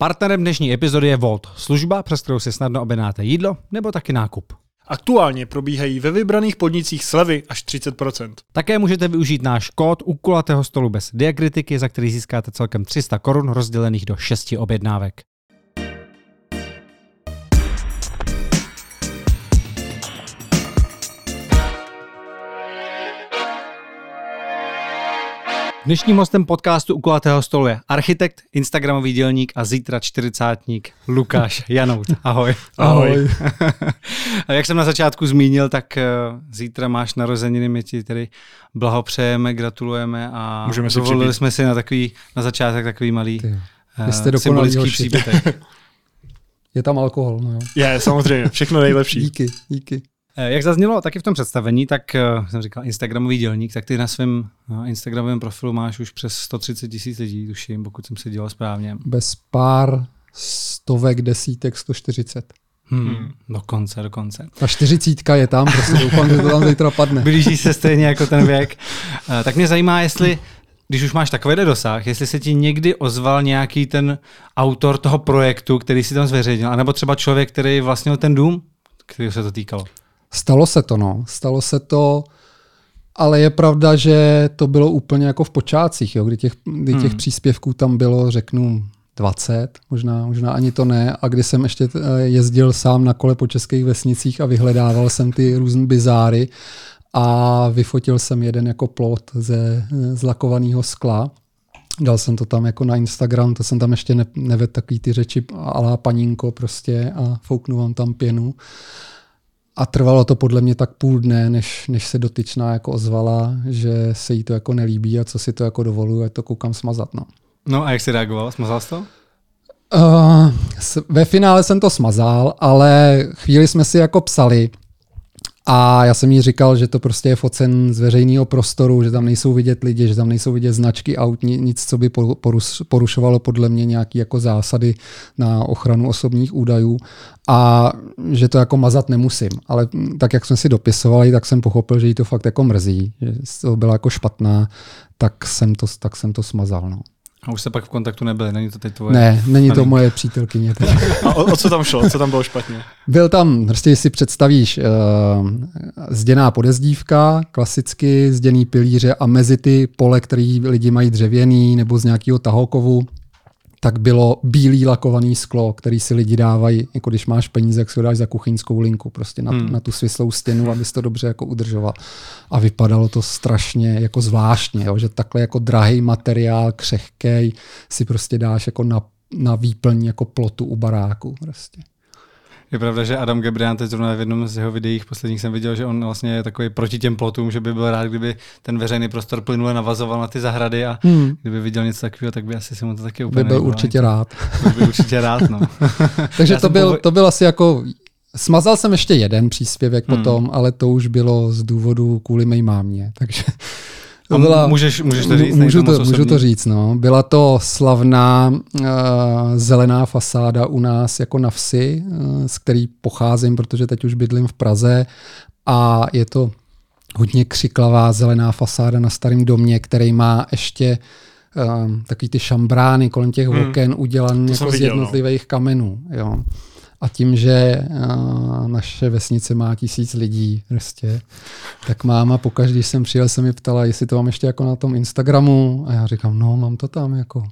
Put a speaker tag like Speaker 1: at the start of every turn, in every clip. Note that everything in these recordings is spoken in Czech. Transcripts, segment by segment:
Speaker 1: Partnerem dnešní epizody je Volt, služba, přes kterou si snadno objednáte jídlo nebo taky nákup.
Speaker 2: Aktuálně probíhají ve vybraných podnicích slevy až 30%.
Speaker 1: Také můžete využít náš kód u kulatého stolu bez diakritiky, za který získáte celkem 300 korun rozdělených do 6 objednávek. Dnešním hostem podcastu u kulatého stolu je architekt, instagramový dělník a zítra čtyřicátník Lukáš Janout. Ahoj.
Speaker 2: Ahoj.
Speaker 1: Jak jsem na začátku zmínil, tak eh, zítra máš narozeniny, my ti tedy blahopřejeme, gratulujeme a
Speaker 2: Můžeme si
Speaker 1: dovolili
Speaker 2: přibít.
Speaker 1: jsme si na, takový, na začátek takový malý
Speaker 3: Ty,
Speaker 1: uh,
Speaker 3: jste
Speaker 1: symbolický
Speaker 3: hoši.
Speaker 1: příbytek.
Speaker 3: Je tam alkohol, no jo.
Speaker 2: Je, samozřejmě, všechno nejlepší.
Speaker 3: Díky, díky.
Speaker 1: Eh, Jak zaznělo taky v tom představení, tak eh, jsem říkal Instagramový dělník, tak ty na svém eh, Instagramovém profilu máš už přes 130 tisíc lidí, tuším, pokud jsem se dělal správně.
Speaker 3: Bez pár stovek, desítek, 140.
Speaker 1: Hmm,
Speaker 2: Hmm.
Speaker 1: Dokonce, dokonce.
Speaker 3: Ta čtyřicítka je tam, prostě doufám, že to tam zítra padne.
Speaker 1: Blíží se stejně jako ten věk. Tak mě zajímá, jestli, když už máš takovýhle dosah, jestli se ti někdy ozval nějaký ten autor toho projektu, který si tam zveřejnil, anebo třeba člověk, který vlastnil ten dům, který se to týkalo.
Speaker 3: Stalo se to, no. Stalo se to, ale je pravda, že to bylo úplně jako v počátcích, jo, kdy těch, kdy těch
Speaker 1: Hmm.
Speaker 3: příspěvků tam bylo, řeknu, 20, možná, možná ani to ne. A kdy jsem ještě eh, jezdil sám na kole po českých vesnicích a vyhledával jsem ty různé bizáry a vyfotil jsem jeden jako plot ze z lakovaného skla. Dal jsem to tam jako na Instagram, to jsem tam ještě ne, nevedl takový ty řeči alá paninko prostě a fouknu vám tam pěnu. A trvalo to podle mě tak půl dne, než, než se dotyčná jako ozvala, že se jí to jako nelíbí a co si to jako dovoluje, to koukám smazat. No.
Speaker 1: No a jak jsi reagoval? Smazal jsi to?
Speaker 3: Uh, ve finále jsem to smazal, ale chvíli jsme si jako psali a já jsem jí říkal, že to prostě je focen z veřejného prostoru, že tam nejsou vidět lidi, že tam nejsou vidět značky aut, ni- nic, co by porušovalo podle mě nějaké jako zásady na ochranu osobních údajů a že to jako mazat nemusím. Ale tak, jak jsme si dopisovali, tak jsem pochopil, že jí to fakt jako mrzí, že toho byla jako špatná, tak jsem to, tak jsem to smazal. No.
Speaker 1: A už se pak v kontaktu nebyli, není to teď tvoje?
Speaker 3: Ne, není to moje přítelkyně. teď.
Speaker 2: A o, o co tam šlo? Co tam bylo špatně?
Speaker 3: Byl tam, prostě si představíš, uh, zděná podezdívka, klasicky zděný pilíře a mezi ty pole, který lidi mají dřevěný nebo z nějakého tahokovu, tak bylo bílý lakovaný sklo, který si lidi dávají, jako když máš peníze, jak si ho dáš za kuchyňskou linku, prostě na,
Speaker 1: Hmm.
Speaker 3: na tu svislou stěnu, abys to dobře jako udržoval. A vypadalo to strašně jako zvláštně, jo, že takhle jako drahý materiál, křehkej, si prostě dáš jako na, na výplň jako plotu u baráku. Prostě.
Speaker 1: Je pravda, že Adam Gebrian teď zrovna v jednom z jeho videích posledních jsem viděl, že on vlastně je takový proti těm plotům, že by byl rád, kdyby ten veřejný prostor plynule navazoval na ty zahrady a
Speaker 3: Hmm.
Speaker 1: kdyby viděl něco takového, tak by asi si mu to taky
Speaker 3: by
Speaker 1: úplně
Speaker 3: byl
Speaker 1: nelíbilo.
Speaker 3: určitě rád.
Speaker 1: By byl určitě rád, no.
Speaker 3: Takže
Speaker 1: Já
Speaker 3: to byl, to byl asi jako... Smazal jsem ještě jeden příspěvek
Speaker 1: hmm.
Speaker 3: potom, ale to už bylo z důvodu kvůli mé mámě. Takže
Speaker 1: A m- můžeš, můžeš to říct?
Speaker 3: můžu, to, můžu to říct, no. Byla to slavná uh, zelená fasáda u nás jako na vsi, uh, z který pocházím, protože teď už bydlím v Praze a je to hodně křiklavá zelená fasáda na starém domě, který má ještě um, takový ty šambrány kolem těch
Speaker 2: Hmm.
Speaker 3: oken udělané
Speaker 2: To
Speaker 3: jako z
Speaker 2: no.
Speaker 3: jednotlivých kamenů. Jo. A tím, že naše vesnice má tisíc lidí, prostě, tak máma pokaždé, když jsem přijel, se mi ptala, jestli to mám ještě jako na tom Instagramu. A já říkám, no, mám to tam jako.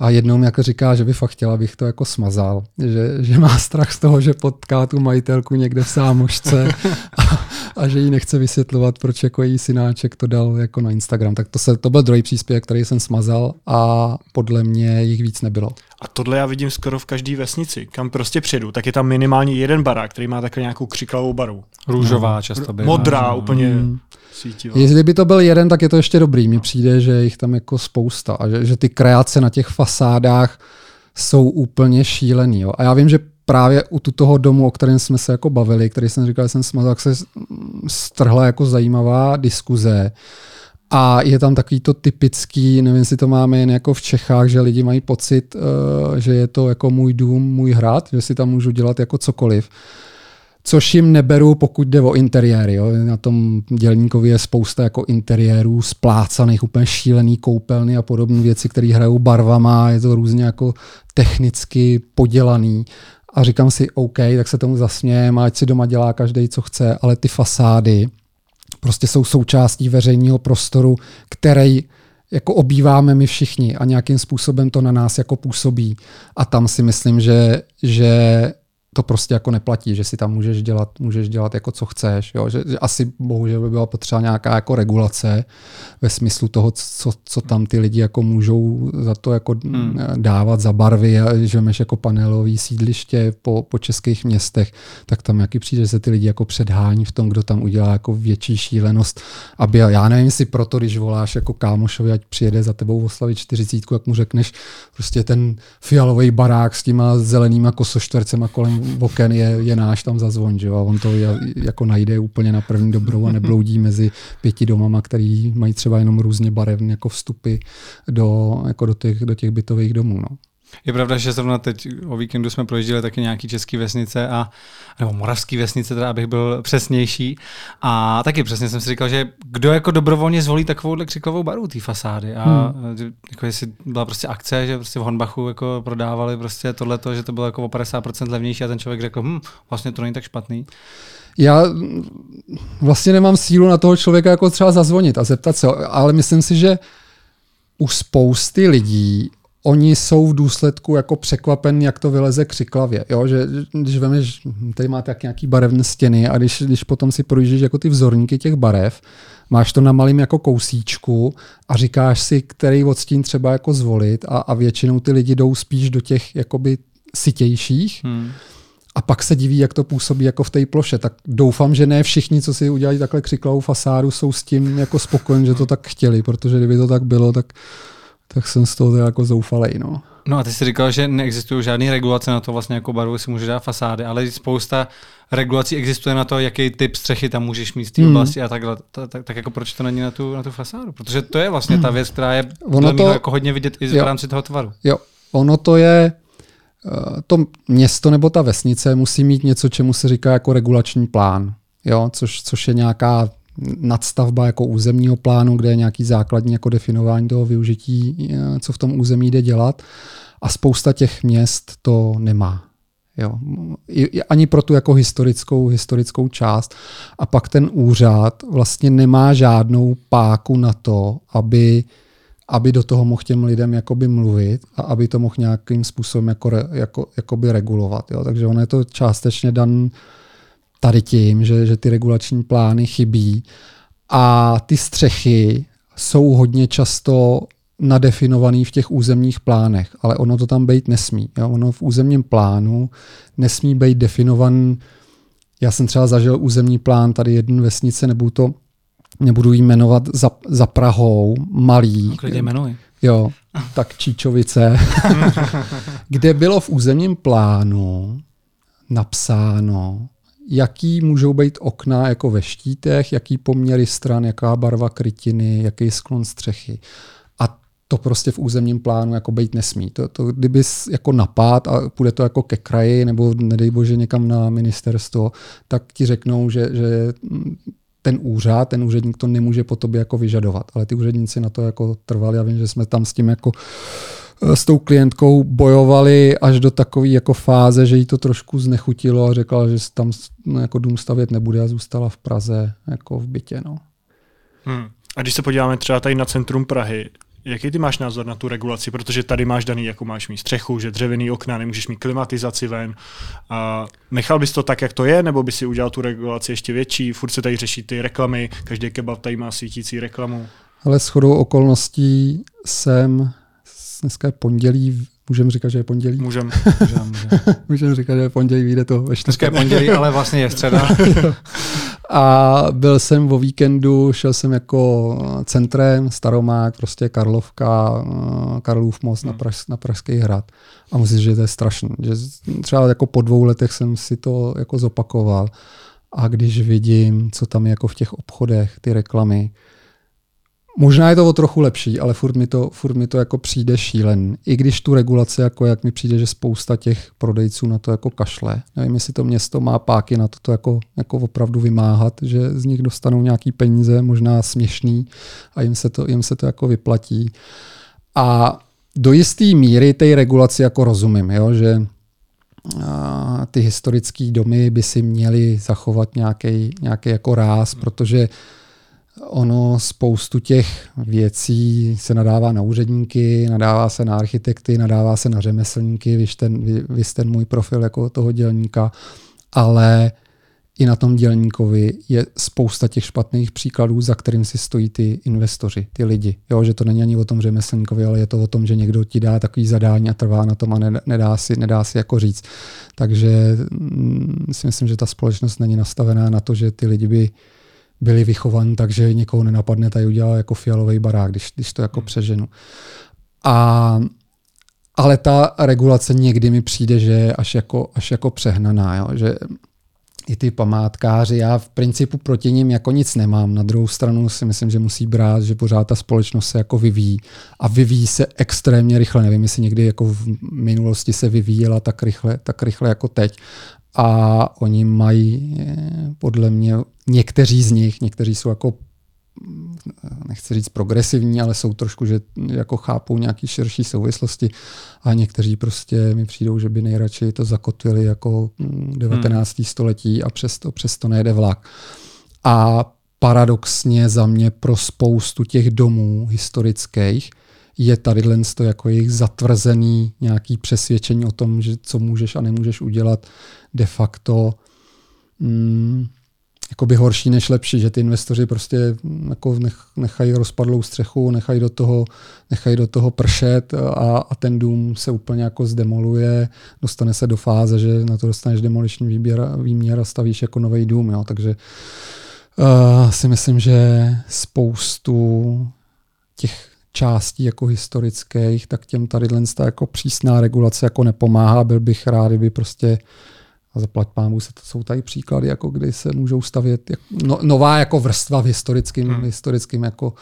Speaker 3: A jednou mi jako říká, že by fakt chtěla, abych to jako smazal. Že, že má strach z toho, že potká tu majitelku někde v sámošce a, a, že jí nechce vysvětlovat, proč jako její synáček to dal jako na Instagram. Tak to, se, to byl druhý příspěvek, který jsem smazal a podle mě jich víc nebylo.
Speaker 2: A tohle já vidím skoro v každé vesnici. Kam prostě přijedu, tak je tam minimálně jeden barák, který má takhle nějakou křiklavou baru.
Speaker 1: Růžová často byla.
Speaker 2: Modrá,
Speaker 1: no.
Speaker 2: úplně
Speaker 3: Mm.
Speaker 2: Sítivá.
Speaker 3: Jestli by to byl jeden, tak je to ještě dobrý. Mně přijde, že jich tam jako spousta a že, že ty kreace na těch fasádách jsou úplně šílený. Jo. A já vím, že právě u toho domu, o kterém jsme se jako bavili, který jsem říkal, že jsem smazal, tak se strhla jako zajímavá diskuze. A je tam takový to typický, nevím, jestli to máme jen jako v Čechách, že lidi mají pocit, uh, že je to jako můj dům, můj hrad, že si tam můžu dělat jako cokoliv. Což jim neberu, pokud jde o interiéry. Jo. Na tom dělníkovi je spousta jako interiérů splácaných, úplně šílený koupelny a podobné věci, které hrajou barvama, je to různě jako technicky podělaný. A říkám si, OK, tak se tomu zasmějem, ať si doma dělá každý, co chce, ale ty fasády prostě jsou součástí veřejného prostoru, který jako obýváme my všichni a nějakým způsobem to na nás jako působí. A tam si myslím, že, že to prostě jako neplatí, že si tam můžeš dělat, můžeš dělat jako co chceš. Jo? Že, že asi bohužel by byla potřeba nějaká jako regulace ve smyslu toho, co, co tam ty lidi jako můžou za to jako hmm. dávat za barvy, že máš jako panelový sídliště po, po českých městech, tak tam jaký přijde, že se ty lidi jako předhání v tom, kdo tam udělá jako větší šílenost, aby já nevím, jestli proto, když voláš jako kámošovi, ať přijede za tebou oslavit čtyřicítku, jak mu řekneš prostě ten fialový barák s těma zelenýma kosoštvercema kolem oken je, je náš, tam zazvon, že jo? a on to je, jako najde úplně na první dobrou a nebloudí mezi pěti domama, který mají třeba jenom různě barevné jako vstupy do, jako do, těch, do těch bytových domů. No.
Speaker 1: Je pravda, že zrovna teď o víkendu jsme projížděli taky nějaký český vesnice, a, nebo moravský vesnice, teda abych byl přesnější. A taky přesně jsem si říkal, že kdo jako dobrovolně zvolí takovouhle křikovou baru té fasády. A hmm. jako jestli byla prostě akce, že prostě v Honbachu jako prodávali prostě tohleto, že to bylo jako o 50% levnější a ten člověk řekl, hm, vlastně to není tak špatný.
Speaker 3: Já vlastně nemám sílu na toho člověka jako třeba zazvonit a zeptat se, ale myslím si, že u spousty lidí oni jsou v důsledku jako překvapen, jak to vyleze křiklavě. Jo? Že, když vemeš, tady máte jak nějaký barevné stěny a když, když potom si projížděš jako ty vzorníky těch barev, máš to na malým jako kousíčku a říkáš si, který odstín třeba jako zvolit a, a většinou ty lidi jdou spíš do těch jakoby sitějších. Hmm. A pak se diví, jak to působí jako v té ploše. Tak doufám, že ne všichni, co si udělali takhle křiklavou fasádu, jsou s tím jako spokojeni, že to tak chtěli, protože kdyby to tak bylo, tak tak jsem z toho teda jako zoufalej. No.
Speaker 1: no a ty jsi říkal, že neexistují žádné regulace na to, vlastně jako barvu si může dát fasády, ale spousta regulací existuje na to, jaký typ střechy tam můžeš mít v té hmm. oblasti a takhle. Tak, tak, tak jako proč to není na tu, na tu fasádu? Protože to je vlastně ta věc, která je ono to, jako hodně vidět i v rámci toho tvaru.
Speaker 3: Jo, ono to je, eh, to město nebo ta vesnice musí mít něco, čemu se říká jako regulační plán. Jo, což, což je nějaká nadstavba jako územního plánu, kde je nějaký základní jako definování toho využití, eh, co v tom území jde dělat. A spousta těch měst to nemá. Jo. Ani pro tu jako historickou, historickou část. A pak ten úřad vlastně nemá žádnou páku na to, aby, aby do toho mohl těm lidem jakoby mluvit a aby to mohl nějakým způsobem jako, jako, jakoby regulovat. Jo. Takže ono je to částečně dan tady tím, že, že ty regulační plány chybí a ty střechy jsou hodně často nadefinovaný v těch územních plánech, ale ono to tam být nesmí. Jo? Ono v územním plánu nesmí být definovan, já jsem třeba zažil územní plán tady jedné vesnice, nebudu to nebudu jí jmenovat za, za Prahou, malý.
Speaker 1: Klidně jmenuji.
Speaker 3: Jo, tak Číčovice, kde bylo v územním plánu napsáno, jaký můžou být okna jako ve štítech, jaký poměry stran, jaká barva krytiny, jaký sklon střechy. A to prostě v územním plánu jako být nesmí. To, to kdyby jako napad a půjde to jako ke kraji nebo nedej bože někam na ministerstvo, tak ti řeknou, že, že ten úřad, ten úředník to nemůže po tobě jako vyžadovat. Ale ty úředníci na to jako trvali. Já vím, že jsme tam s tím jako s tou klientkou bojovali až do takové jako fáze, že jí to trošku znechutilo a řekla, že tam no, jako dům stavět nebude a zůstala v Praze jako v bytě. No.
Speaker 2: Hmm. A když se podíváme třeba tady na centrum Prahy, jaký ty máš názor na tu regulaci? Protože tady máš daný, jako máš mít střechu, že dřevěný okna, nemůžeš mít klimatizaci ven. A nechal bys to tak, jak to je, nebo by si udělal tu regulaci ještě větší? Furt se tady řeší ty reklamy, každý kebab tady má svítící reklamu.
Speaker 3: Ale shodou okolností jsem dneska je pondělí, můžeme říkat, že je pondělí?
Speaker 2: Můžeme.
Speaker 3: Můžem, můžem. můžeme říkat, že je pondělí, vyjde to ve
Speaker 1: Dneska je pondělí, ale vlastně je středa.
Speaker 3: a byl jsem o víkendu, šel jsem jako centrem, Staromák, prostě Karlovka, Karlův most hmm. na, Praž, na Pražský hrad. A musím říct, že to je strašné. Že třeba jako po dvou letech jsem si to jako zopakoval. A když vidím, co tam je jako v těch obchodech, ty reklamy, Možná je to o trochu lepší, ale furt mi to, furt mi to jako přijde šílen. I když tu regulaci, jako jak mi přijde, že spousta těch prodejců na to jako kašle. Nevím, jestli to město má páky na to, to jako, jako opravdu vymáhat, že z nich dostanou nějaký peníze, možná směšný a jim se to, jim se to jako vyplatí. A do jisté míry té regulaci jako rozumím, jo? že ty historické domy by si měly zachovat nějaký, nějaký jako ráz, protože ono spoustu těch věcí se nadává na úředníky, nadává se na architekty, nadává se na řemeslníky, víš ten, vy, vy ten můj profil jako toho dělníka, ale i na tom dělníkovi je spousta těch špatných příkladů, za kterým si stojí ty investoři, ty lidi. Jo, že to není ani o tom řemeslníkovi, ale je to o tom, že někdo ti dá takový zadání a trvá na tom a nedá si, nedá si jako říct. Takže mm, si myslím, že ta společnost není nastavená na to, že ty lidi by byli vychovaní tak, že někoho nenapadne tady udělat jako fialový barák, když, když to jako hmm. přeženu. A, ale ta regulace někdy mi přijde, že je až jako, až jako přehnaná, jo? že i ty památkáři, já v principu proti ním jako nic nemám. Na druhou stranu si myslím, že musí brát, že pořád ta společnost se jako vyvíjí a vyvíjí se extrémně rychle. Nevím, jestli někdy jako v minulosti se vyvíjela tak rychle, tak rychle jako teď a oni mají eh, podle mě někteří z nich, někteří jsou jako nechci říct progresivní, ale jsou trošku, že jako chápou nějaký širší souvislosti a někteří prostě mi přijdou, že by nejradši to zakotvili jako 19. Hmm. století a přesto, přesto nejde vlak. A paradoxně za mě pro spoustu těch domů historických je tady to jako jejich zatvrzený nějaký přesvědčení o tom, že co můžeš a nemůžeš udělat de facto mm, jakoby horší než lepší, že ty investoři prostě jako nech, nechají rozpadlou střechu, nechají do toho, nechají do toho pršet a, a ten dům se úplně jako zdemoluje, dostane se do fáze, že na to dostaneš demoliční výběr, výměr a stavíš jako nový dům. Jo. Takže uh, si myslím, že spoustu těch částí jako historických, tak těm tady jako přísná regulace jako nepomáhá. Byl bych rád, kdyby prostě a zaplať pámu se to jsou tady příklady, jako kdy se můžou stavět jak, no, nová jako vrstva v historickém, hmm. historickém jako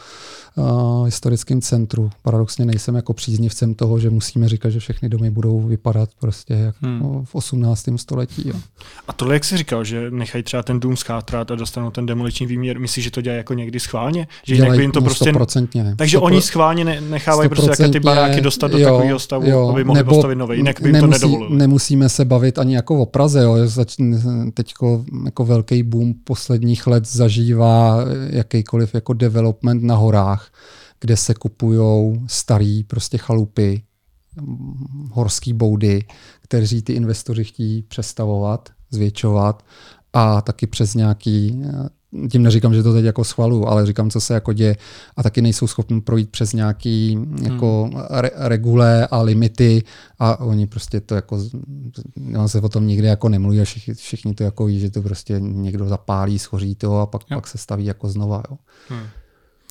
Speaker 3: uh, historickém centru. Paradoxně nejsem jako příznivcem toho, že musíme říkat, že všechny domy budou vypadat prostě jak hmm. no, v 18. století. Jo.
Speaker 2: A tohle, jak jsi říkal, že nechají třeba ten dům schátrat a dostanou ten demoliční výměr, myslíš, že to dělají jako někdy schválně? Že
Speaker 3: by
Speaker 2: jim to
Speaker 3: no,
Speaker 2: prostě...
Speaker 3: 100%.
Speaker 2: Takže 100%, oni schválně nechávají prostě jaké ty baráky dostat do jo, takového stavu, jo, aby mohli postavit nový, jinak by jim nemusí, to nedovolili.
Speaker 3: Nemusíme se bavit ani jako o Praze, jo. Teď jako velký boom posledních let zažívá jakýkoliv jako development na horách kde se kupují starý prostě chalupy, horský boudy, kteří ty investoři chtějí přestavovat, zvětšovat a taky přes nějaký, tím neříkám, že to teď jako schvalu, ale říkám, co se jako děje a taky nejsou schopni projít přes nějaký jako hmm. re, regule a limity a oni prostě to jako, on se o tom nikdy jako nemluví a všichni, všichni to jako ví, že to prostě někdo zapálí, schoří to a pak, pak se staví jako znova. Jo. Hmm.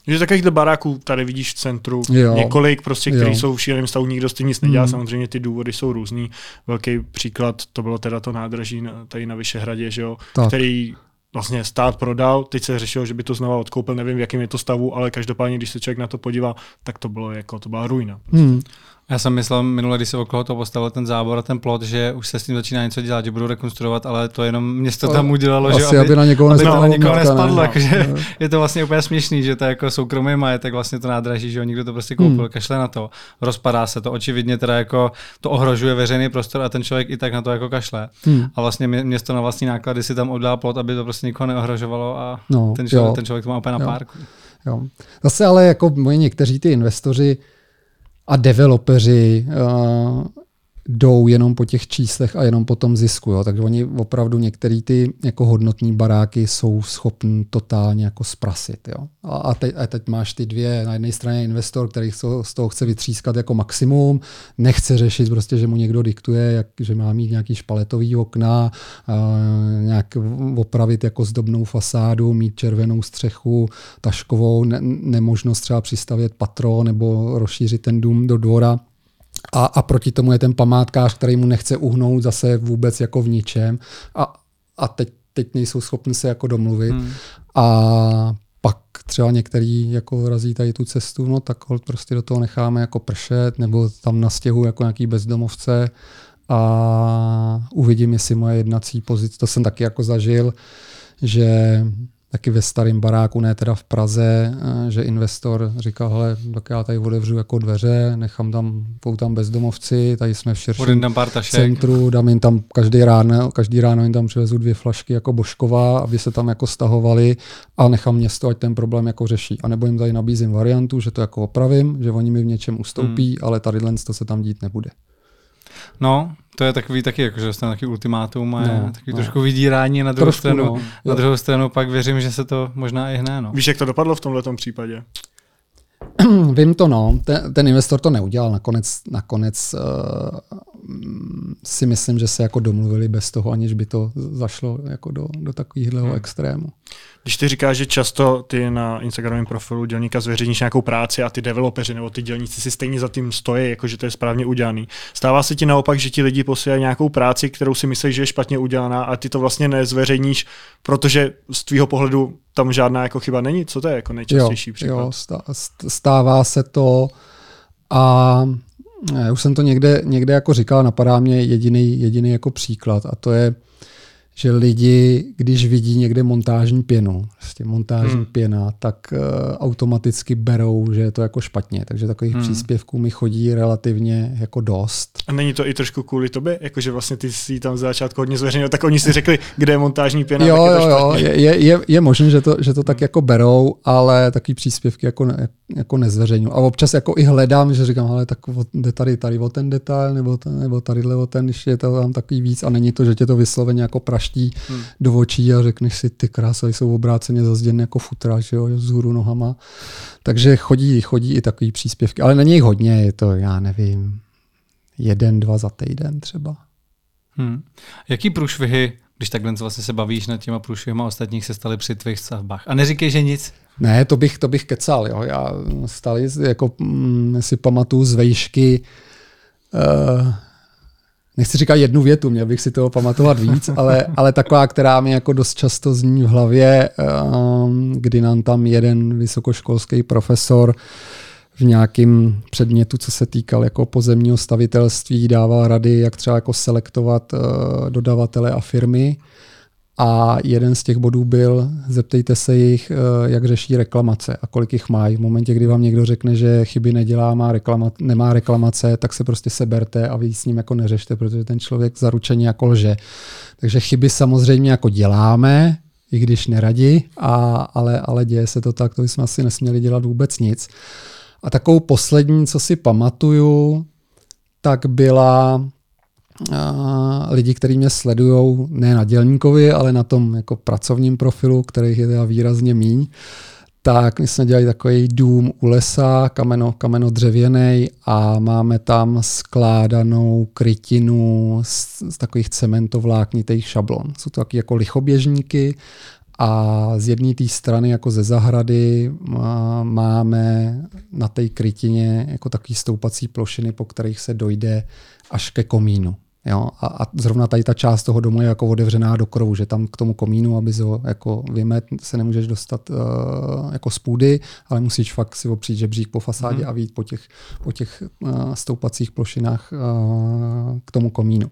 Speaker 2: Že takovýchto baráků tady vidíš v centru jo. několik, prostě, který jsou v šíleném stavu, nikdo s tím nic nedělá, hmm. samozřejmě ty důvody jsou různý. Velký příklad, to bylo teda to nádraží tady na Vyšehradě, že jo, který vlastně stát prodal, teď se řešilo, že by to znova odkoupil, nevím, v jakém je to stavu, ale každopádně, když se člověk na to podívá, tak to bylo jako, to byla ruina. Prostě. Hmm.
Speaker 1: Já jsem myslel minule, když se okolo toho postavil ten zábor a ten plot, že už se s tím začíná něco dělat, že budou rekonstruovat, ale to jenom město tam udělalo,
Speaker 3: Asi,
Speaker 1: že
Speaker 3: aby, aby na někoho,
Speaker 1: aby to na někoho nespadlo. Ne, takže no. je to vlastně úplně směšný, že to je jako soukromý majetek, vlastně to nádraží, že někdo to prostě koupil, hmm. kašle na to, rozpadá se to, očividně teda jako to ohrožuje veřejný prostor a ten člověk i tak na to jako kašle. Hmm. A vlastně město na vlastní náklady si tam oddá plot, aby to prostě nikoho neohrožovalo a no, ten, člověk, ten člověk to má úplně na párku.
Speaker 3: Jo. Zase ale jako moji někteří ty investoři a developeři uh, jdou jenom po těch číslech a jenom po tom zisku. Jo. Takže oni opravdu některé ty jako hodnotní baráky jsou schopni totálně jako sprasit. Jo. A, a, teď, a teď máš ty dvě, na jedné straně investor, který z toho chce vytřískat jako maximum, nechce řešit prostě, že mu někdo diktuje, jak, že má mít nějaký špaletový okna, a nějak opravit jako zdobnou fasádu, mít červenou střechu, taškovou, ne, nemožnost třeba přistavět patro nebo rozšířit ten dům do dvora a, a proti tomu je ten památkář, který mu nechce uhnout zase vůbec jako v ničem. A, a teď, teď nejsou schopni se jako domluvit. Hmm. A pak třeba některý jako razí tady tu cestu, no tak hold prostě do toho necháme jako pršet, nebo tam na stěhu jako nějaký bezdomovce a uvidím, jestli moje jednací pozice, to jsem taky jako zažil, že taky ve starém baráku, ne teda v Praze, eh, že investor říkal, hele, tak já tady otevřu jako dveře, nechám tam, tam bezdomovci, tady jsme v širším
Speaker 1: tam pár
Speaker 3: centru, dám jim tam každý ráno, každý ráno jim tam přivezu dvě flašky jako božková, aby se tam jako stahovali a nechám město, ať ten problém jako řeší. A nebo jim tady nabízím variantu, že to jako opravím, že oni mi v něčem ustoupí, hmm. ale tady to se tam dít nebude.
Speaker 1: No, to je takový taky, jako, že dostane taky ultimátum a no, takový no. trošku vydírání na druhou Trošku, stranu. No. Na druhou stranu pak věřím, že se to možná i hne. No.
Speaker 2: Víš, jak to dopadlo v tomhle případě?
Speaker 3: Vím to, no. Ten, ten investor to neudělal. Nakonec, nakonec uh, si myslím, že se jako domluvili bez toho, aniž by to zašlo jako do, do takového hmm. extrému.
Speaker 2: Když ty říkáš, že často ty na Instagramovém profilu dělníka zveřejníš nějakou práci a ty developeři nebo ty dělníci si stejně za tím stojí, jakože to je správně udělaný. Stává se ti naopak, že ti lidi posílají nějakou práci, kterou si myslíš, že je špatně udělaná a ty to vlastně nezveřejníš, protože z tvýho pohledu tam žádná jako chyba není? Co to je jako nejčastější
Speaker 3: jo,
Speaker 2: příklad?
Speaker 3: Jo, stává se to a já už jsem to někde, někde jako říkal, napadá mě jediný, jediný jako příklad a to je, že lidi, když vidí někde montážní pěnu, prostě montážní hmm. pěna, tak uh, automaticky berou, že je to jako špatně. Takže takových hmm. příspěvků mi chodí relativně jako dost.
Speaker 2: A není to i trošku kvůli tobě? Jakože vlastně ty si tam za začátku hodně zveřejnil, tak oni si řekli, kde je montážní pěna,
Speaker 3: jo, tak je to jo, jo, je, je, je možné, že to, že to tak hmm. jako berou, ale takový příspěvky jako, ne, jako nezveřejňuji. A občas jako i hledám, že říkám, ale tak jde tady, tady o ten detail, nebo, ten, nebo tadyhle o ten, když je to tam takový víc a není to, že tě to vysloveně jako praští hmm. do očí a řekneš si, ty krásy jsou obráceně zazděny jako futra, že jo, vzhůru nohama. Takže chodí, chodí i takový příspěvky, ale není jich hodně, je to, já nevím, jeden, dva za týden třeba.
Speaker 1: Hmm. Jaký průšvihy, když takhle vlastně se bavíš nad těma průšvihama ostatních, se staly při tvých stavbách? A neříkej, že nic.
Speaker 3: Ne, to bych, to bych kecal. Jo. Já stále jako, mm, si pamatuju z vejšky, uh, nechci říkat jednu větu, měl bych si toho pamatovat víc, ale, ale taková, která mi jako dost často zní v hlavě, um, kdy nám tam jeden vysokoškolský profesor v nějakém předmětu, co se týkal jako pozemního stavitelství, dával rady, jak třeba jako selektovat uh, dodavatele a firmy. A jeden z těch bodů byl, zeptejte se jich, eh, jak řeší reklamace a kolik jich mají. V momentě, kdy vám někdo řekne, že chyby nedělá, má reklama, nemá reklamace, tak se prostě seberte a vy s ním jako neřešte, protože ten člověk zaručeně jako lže. Takže chyby samozřejmě jako děláme, i když neradi, a, ale, ale děje se to tak, to bychom asi nesměli dělat vůbec nic. A takovou poslední, co si pamatuju, tak byla lidi, kteří mě sledují ne na dělníkovi, ale na tom jako pracovním profilu, kterých je teda výrazně míň, tak my jsme dělali takový dům u lesa, kameno, kameno dřevěný a máme tam skládanou krytinu z, z takových cementovláknitých šablon. Jsou to taky jako lichoběžníky a z jedné té strany, jako ze zahrady, máme na té krytině jako takový stoupací plošiny, po kterých se dojde až ke komínu. Jo? A, a zrovna tady ta část toho domu je jako otevřená do krovu, že tam k tomu komínu, aby ho jako vymet, se nemůžeš dostat uh, jako z půdy, ale musíš fakt si opřít žebřík po fasádě mm. a vít po těch, po těch uh, stoupacích plošinách uh, k tomu komínu.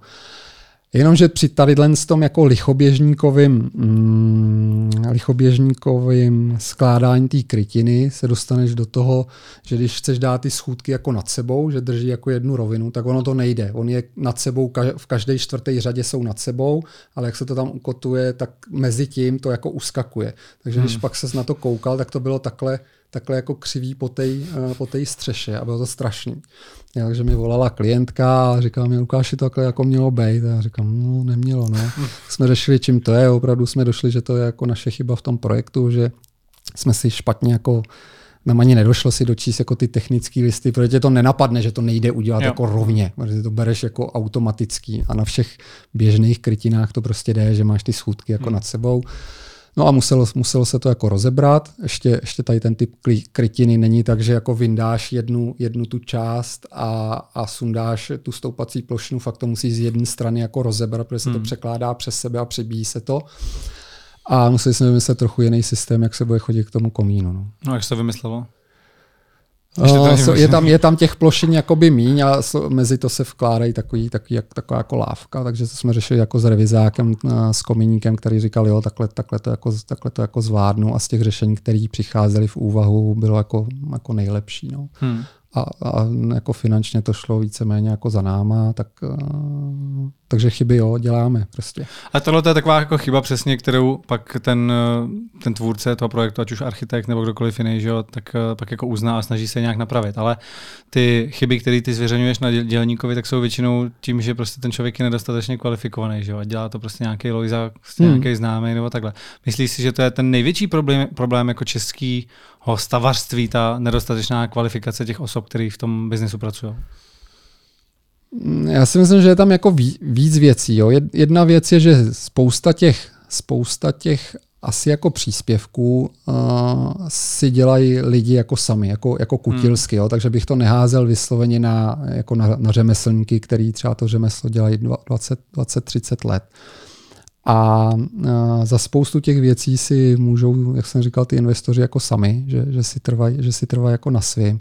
Speaker 3: Jenomže při tady tom jako lichoběžníkovým, mm, lichoběžníkovým skládání té krytiny se dostaneš do toho, že když chceš dát ty schůdky jako nad sebou, že drží jako jednu rovinu, tak ono to nejde. On je nad sebou, v každé čtvrté řadě jsou nad sebou, ale jak se to tam ukotuje, tak mezi tím to jako uskakuje. Takže hmm. když pak se na to koukal, tak to bylo takhle takhle jako křivý po té eh, po střeše a bylo to strašný. Já, takže mi volala klientka a říkala mi, Lukáši, to takhle jako mělo být. A já říkám, no nemělo. No. jsme řešili, čím to je. Opravdu jsme došli, že to je jako naše chyba v tom projektu, že jsme si špatně jako nám ani nedošlo si dočíst jako ty technické listy, protože tě to nenapadne, že to nejde udělat jo. jako rovně, protože to bereš jako automatický a na všech běžných krytinách to prostě jde, že máš ty schůdky jako hmm. nad sebou. No a muselo, muselo se to jako rozebrat. Ještě, ještě tady ten typ krytiny není tak, že jako vyndáš jednu, jednu tu část a, a sundáš tu stoupací plošinu, fakt to musí z jedné strany jako rozebrat, protože se hmm. to překládá přes sebe a přebíjí se to. a museli jsme vymyslet trochu jiný systém, jak se bude chodit k tomu komínu. No,
Speaker 1: no jak se to vymyslelo?
Speaker 3: Uh, je, tam, je tam těch plošin jakoby míň a mezi to se vkládají takový, takový, jak, taková jako lávka, takže to jsme řešili jako s revizákem, uh, s komíníkem, který říkal, jo, takhle, takhle, to jako, takhle to jako zvládnu a z těch řešení, které přicházely v úvahu, bylo jako, jako nejlepší. No. Hmm a, a jako finančně to šlo víceméně jako za náma, tak, uh, takže chyby jo, děláme prostě.
Speaker 1: A tohle je taková jako chyba přesně, kterou pak ten, ten tvůrce toho projektu, ať už architekt nebo kdokoliv jiný, že jo, tak uh, pak jako uzná a snaží se nějak napravit. Ale ty chyby, které ty zveřejňuješ na dělníkovi, tak jsou většinou tím, že prostě ten člověk je nedostatečně kvalifikovaný, že jo, a dělá to prostě nějaký Loiza, prostě hmm. nějaký známý nebo takhle. Myslíš si, že to je ten největší problém, problém jako český stavařství, ta nedostatečná kvalifikace těch osob, kteří v tom biznesu pracují?
Speaker 3: Já si myslím, že je tam jako víc věcí. Jo. Jedna věc je, že spousta těch, spousta těch asi jako příspěvků uh, si dělají lidi jako sami, jako, jako kutilsky, hmm. jo, takže bych to neházel vysloveně na, jako na, na řemeslníky, který třeba to řemeslo dělají 20-30 let. A za spoustu těch věcí si můžou, jak jsem říkal, ty investoři jako sami, že, že si trvají že si trvaj jako na svým.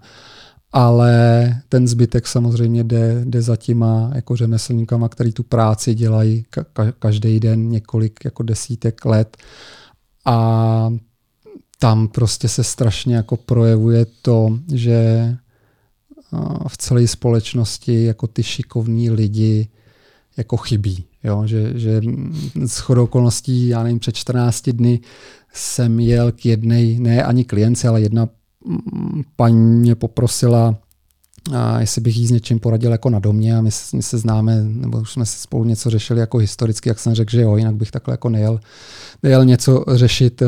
Speaker 3: Ale ten zbytek samozřejmě jde, jde za těma jako řemeslníkama, který tu práci dělají ka- každý den několik jako desítek let. A tam prostě se strašně jako projevuje to, že v celé společnosti jako ty šikovní lidi jako chybí. Jo, že, že s chodou okolností, já nevím, před 14 dny jsem jel k jedné, ne ani klience, ale jedna paní mě poprosila, a jestli bych jí s něčím poradil jako na domě a my, my se známe, nebo už jsme se spolu něco řešili jako historicky, jak jsem řekl, že jo, jinak bych takhle jako nejel, nejel něco řešit uh,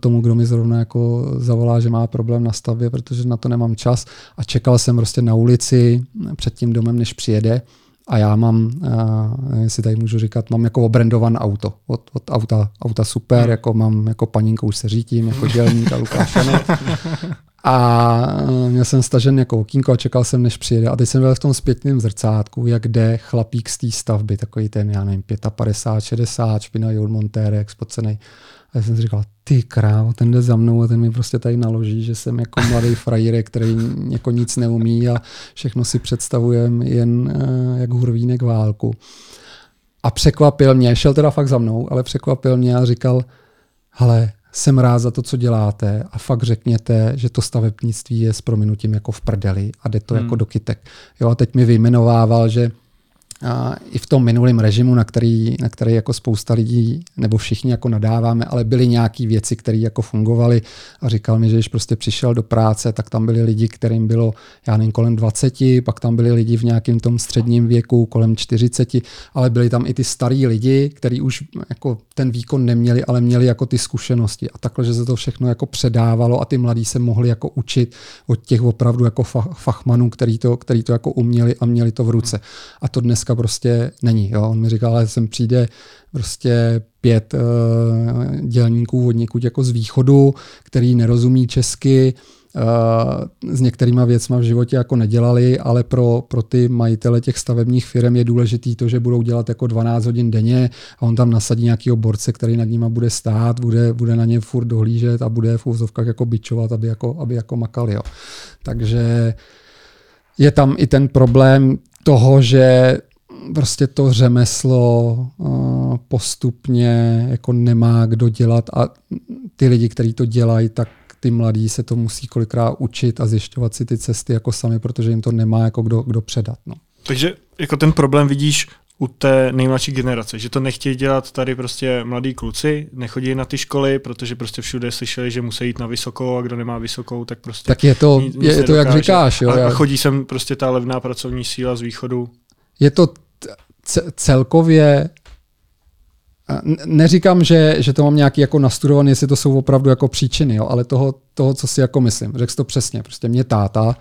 Speaker 3: tomu, kdo mi zrovna jako zavolá, že má problém na stavbě, protože na to nemám čas a čekal jsem prostě na ulici před tím domem, než přijede a já mám, uh, jestli tady můžu říkat, mám jako obrendované auto. Od, od auta, auta super, hmm. jako mám jako panínko už se řítím, jako dělník a Lukáš A měl jsem stažen jako okýnko a čekal jsem, než přijede. A teď jsem byl v tom zpětném zrcátku, jak jde chlapík z té stavby, takový ten, já nevím, 55, 60, špinavý od montérek, spocený. A já jsem si říkal, ty krávo, ten jde za mnou a ten mi prostě tady naloží, že jsem jako mladý frajír, který jako nic neumí a všechno si představujem jen uh, jak hurvínek válku. A překvapil mě, šel teda fakt za mnou, ale překvapil mě a říkal, hele, jsem rád za to, co děláte a fakt řekněte, že to stavebnictví je s prominutím jako v prdeli a jde to hmm. jako do kytek. Jo, a teď mi vyjmenovával, že a i v tom minulém režimu, na který, na který jako spousta lidí, nebo všichni jako nadáváme, ale byly nějaké věci, které jako fungovaly a říkal mi, že když prostě přišel do práce, tak tam byli lidi, kterým bylo, já nevím, kolem 20, pak tam byli lidi v nějakém tom středním věku, kolem 40, ale byli tam i ty starý lidi, kteří už jako ten výkon neměli, ale měli jako ty zkušenosti a takhle, že se to všechno jako předávalo a ty mladí se mohli jako učit od těch opravdu jako fachmanů, který to, který to jako uměli a měli to v ruce. A to dneska dneska prostě není. Jo. On mi říkal, ale sem přijde prostě pět uh, dělníků od někud jako z východu, který nerozumí česky, Uh, s některýma věcma v životě jako nedělali, ale pro, pro ty majitele těch stavebních firm je důležitý to, že budou dělat jako 12 hodin denně a on tam nasadí nějakého borce, který nad nima bude stát, bude, bude na ně furt dohlížet a bude v úzovkách jako bičovat, aby jako, aby jako makali. Jo. Takže je tam i ten problém toho, že prostě to řemeslo uh, postupně jako nemá kdo dělat a ty lidi, kteří to dělají, tak ty mladí se to musí kolikrát učit a zjišťovat si ty cesty jako sami, protože jim to nemá jako kdo, kdo předat. No.
Speaker 2: Takže jako ten problém vidíš u té nejmladší generace, že to nechtějí dělat tady prostě mladí kluci, nechodí na ty školy, protože prostě všude slyšeli, že musí jít na vysokou a kdo nemá vysokou, tak prostě
Speaker 3: Tak je to, nic, nic je, je to jak říkáš. Jo,
Speaker 2: a, a chodí sem prostě ta levná pracovní síla z východu.
Speaker 3: Je to celkově Neříkám, že, že to mám nějaký jako nastudovaný, jestli to jsou opravdu jako příčiny, jo, ale toho, toho, co si jako myslím. Řekl to přesně. Prostě mě táta